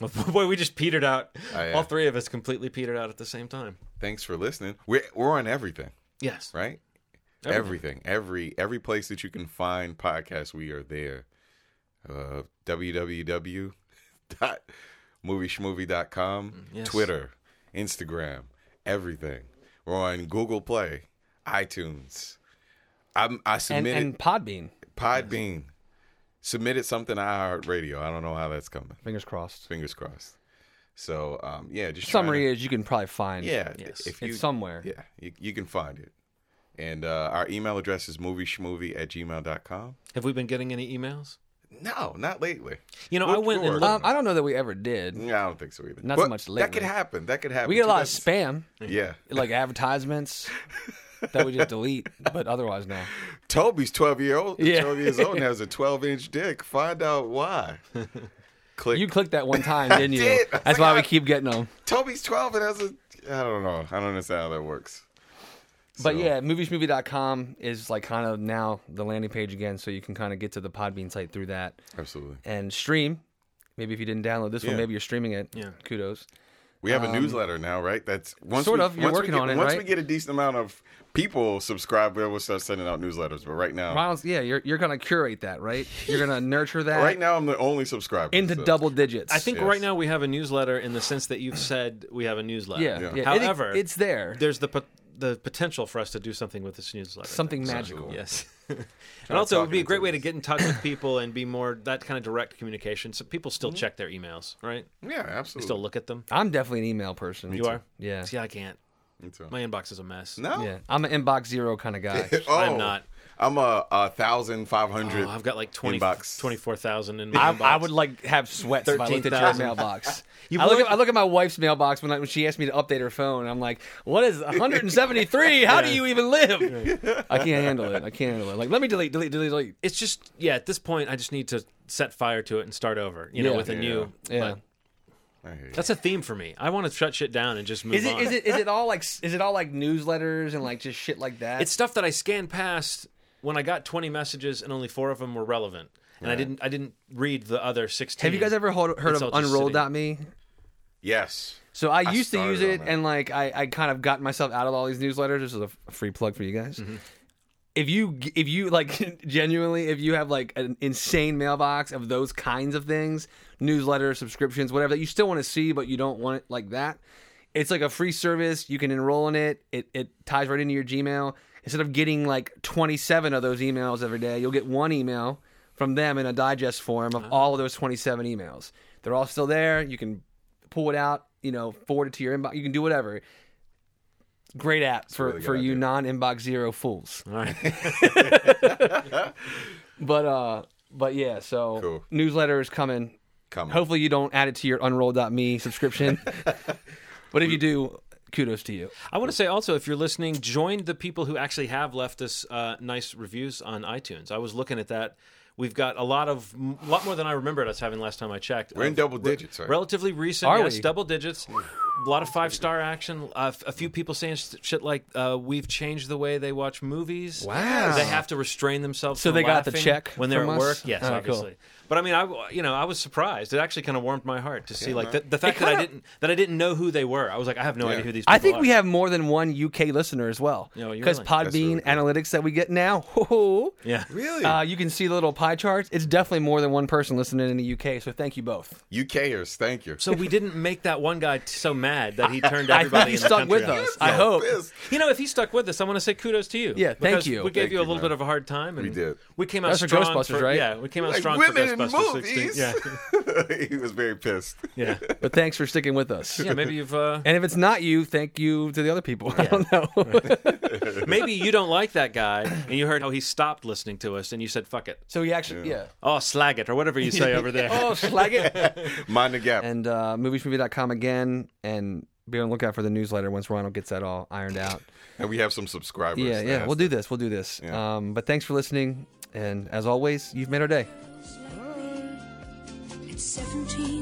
Boy, we just petered out. Oh, yeah. All three of us completely petered out at the same time. Thanks for listening. We're we're on everything, Yes. right? Everything. Everything. Every every place that you can find podcasts, we are there. Uh, www.movieschmovie.com, yes. Twitter, Instagram, everything. We're on Google Play, iTunes. I'm, I submitted and Podbean. Podbean. Submitted something to iHeartRadio. I don't know how that's coming. Fingers crossed. Fingers crossed. So um, yeah, just Summary trying is you can probably find. yeah. Yes. If you, It's somewhere. yeah, you, you can find it. And uh, our email address is movieschmovie at gmail.com. Have we been getting any emails? No, not lately. You know, Look I went and Um, I don't know that we ever did. Yeah, I don't think so either. Not so But much That could happen. That could happen. We get a lot of spam, Yeah. like advertisements that we just delete, but otherwise no. Toby's 12 year old. Yeah. 12 years old and has a 12 inch dick. Find out why. Click. You clicked that one time, didn't you? did. I That's why we keep getting them. Toby's 12 and has a. I don't know. I don't understand how that works. But So, yeah, movieschmovie.com is like kind of now the landing page again, so you can kind of get to the Podbean site through that Absolutely. and stream. Maybe if you didn't download this one, maybe you're streaming it. Yeah. Kudos. We have a newsletter now, right? That's once Um, Sort we, of. You're once we working get- on it, Once right? we get a decent amount of people subscribe, we'll start sending out newsletters. But right now, Miles, yeah, you're you're gonna curate that, right? You're gonna nurture that right now, I'm the only subscriber into so- double digits. I think Yes. right now we have a newsletter in the sense that you've said we have a newsletter. Yeah. Yeah. yeah. It- However, it's there. there's the pot- the potential for us to do something with this newsletter. Something magical. Yes. and also, it would be a great way to get in touch with people and be more that kind of direct communication. So people still mm-hmm. check their emails, right? Yeah, absolutely. Still look at them. I'm definitely an email person. You are? Yeah. See, I can't. Me too. My inbox is a mess. No, Yeah. I'm an inbox zero kind of guy. oh, I'm not. I'm a, a thousand five hundred. Oh, I've got like 20, Inbox. 24,000 in my I, inbox. I would like have sweats if I looked at your 13,000. mailbox. You I look, at, I look at my wife's mailbox when, I, when she asked me to update her phone. I'm like, what is 173? How do you even live? I can't handle it. I can't handle it. Like, let me delete, delete, delete, delete. It's just yeah. At this point, I just need to set fire to it and start over. You know, Yeah. with a new. Yeah. but I hear you. That's a theme for me. I want to shut shit down and just move Is it on. is it is it all like is it all like newsletters and like just shit like that? It's stuff that I scanned past when I got 20 messages and only four of them were relevant. And I didn't I didn't read the other 16. Have you guys ever heard, heard of all just Unroll.me? Yes. So I, used to use it, and like I, I kind of got myself out of all these newsletters. This is a free plug for you guys. Mm-hmm. If you if you like genuinely, if you have like an insane mailbox of those kinds of things, newsletters, subscriptions, whatever that you still want to see, but you don't want it like that, it's like a free service. You can enroll in it. It it ties right into your Gmail. Instead of getting like 27 of those emails every day, you'll get one email from them in a digest form of all of those 27 emails. They're all still there. You can pull it out, you know, forward it to your inbox. You can do whatever. Great app for, really for you non-inbox zero fools. All right. But uh but yeah, so Cool. newsletter is coming. Coming. Hopefully you don't add it to your unroll.me subscription. but if you do, kudos to you. I want to say also, if you're listening, join the people who actually have left us uh, nice reviews on iTunes. I was looking at that. We've got a lot of, a lot more than I remembered us having last time I checked. We're in double digits, right? Relatively recent, Are yes, we? double digits. a lot of five star action. Uh, a few people saying shit like, uh, "We've changed the way they watch movies." Wow. They have to restrain themselves. So from they got the check when they're from at us? work. Yes, All right, cool. obviously. But I mean, I you know I was surprised. It actually kind of warmed my heart to see like the, the fact that I didn't that I didn't know who they were. I was like, I have no Yeah. idea who these. people are. I think are. we have more than one UK listener as well. Yeah, well, you Because really- That's Podbean really cool. analytics that we get now, Yeah. Really? uh, you can see the little pie charts. It's definitely more than one person listening in the UK. So thank you both. UKers, thank you. So we didn't make that one guy t- so mad that he turned I everybody think he in the stuck country with out. us. I hope. Pissed. You know, if he stuck with us, I want to say kudos to you. Yeah, thank Because you. We gave Thank you a you, little man. bit of a hard time. And We did. We came out That's for strong. Ghostbusters, right? Yeah, we came out Like strong women for in Ghostbusters movies. 16. Yeah, he was very pissed. yeah, But thanks for sticking with us. yeah. Maybe you've. Uh, And if it's not you, thank you to the other people. I don't know. maybe you don't like that guy, and you heard how he stopped listening to us, and you said, "Fuck it." so he actually, yeah. Oh, slag it, or whatever you say over there. Oh, slag it. Mind the gap. and uh, movieschmovie.com again. And be on the lookout for the newsletter once Ronald gets that all ironed out. And we have some subscribers. Yeah, yeah. We'll to- do this. We'll do this. Yeah. Um, but thanks for listening. And as always, you've made our day. Seventeen.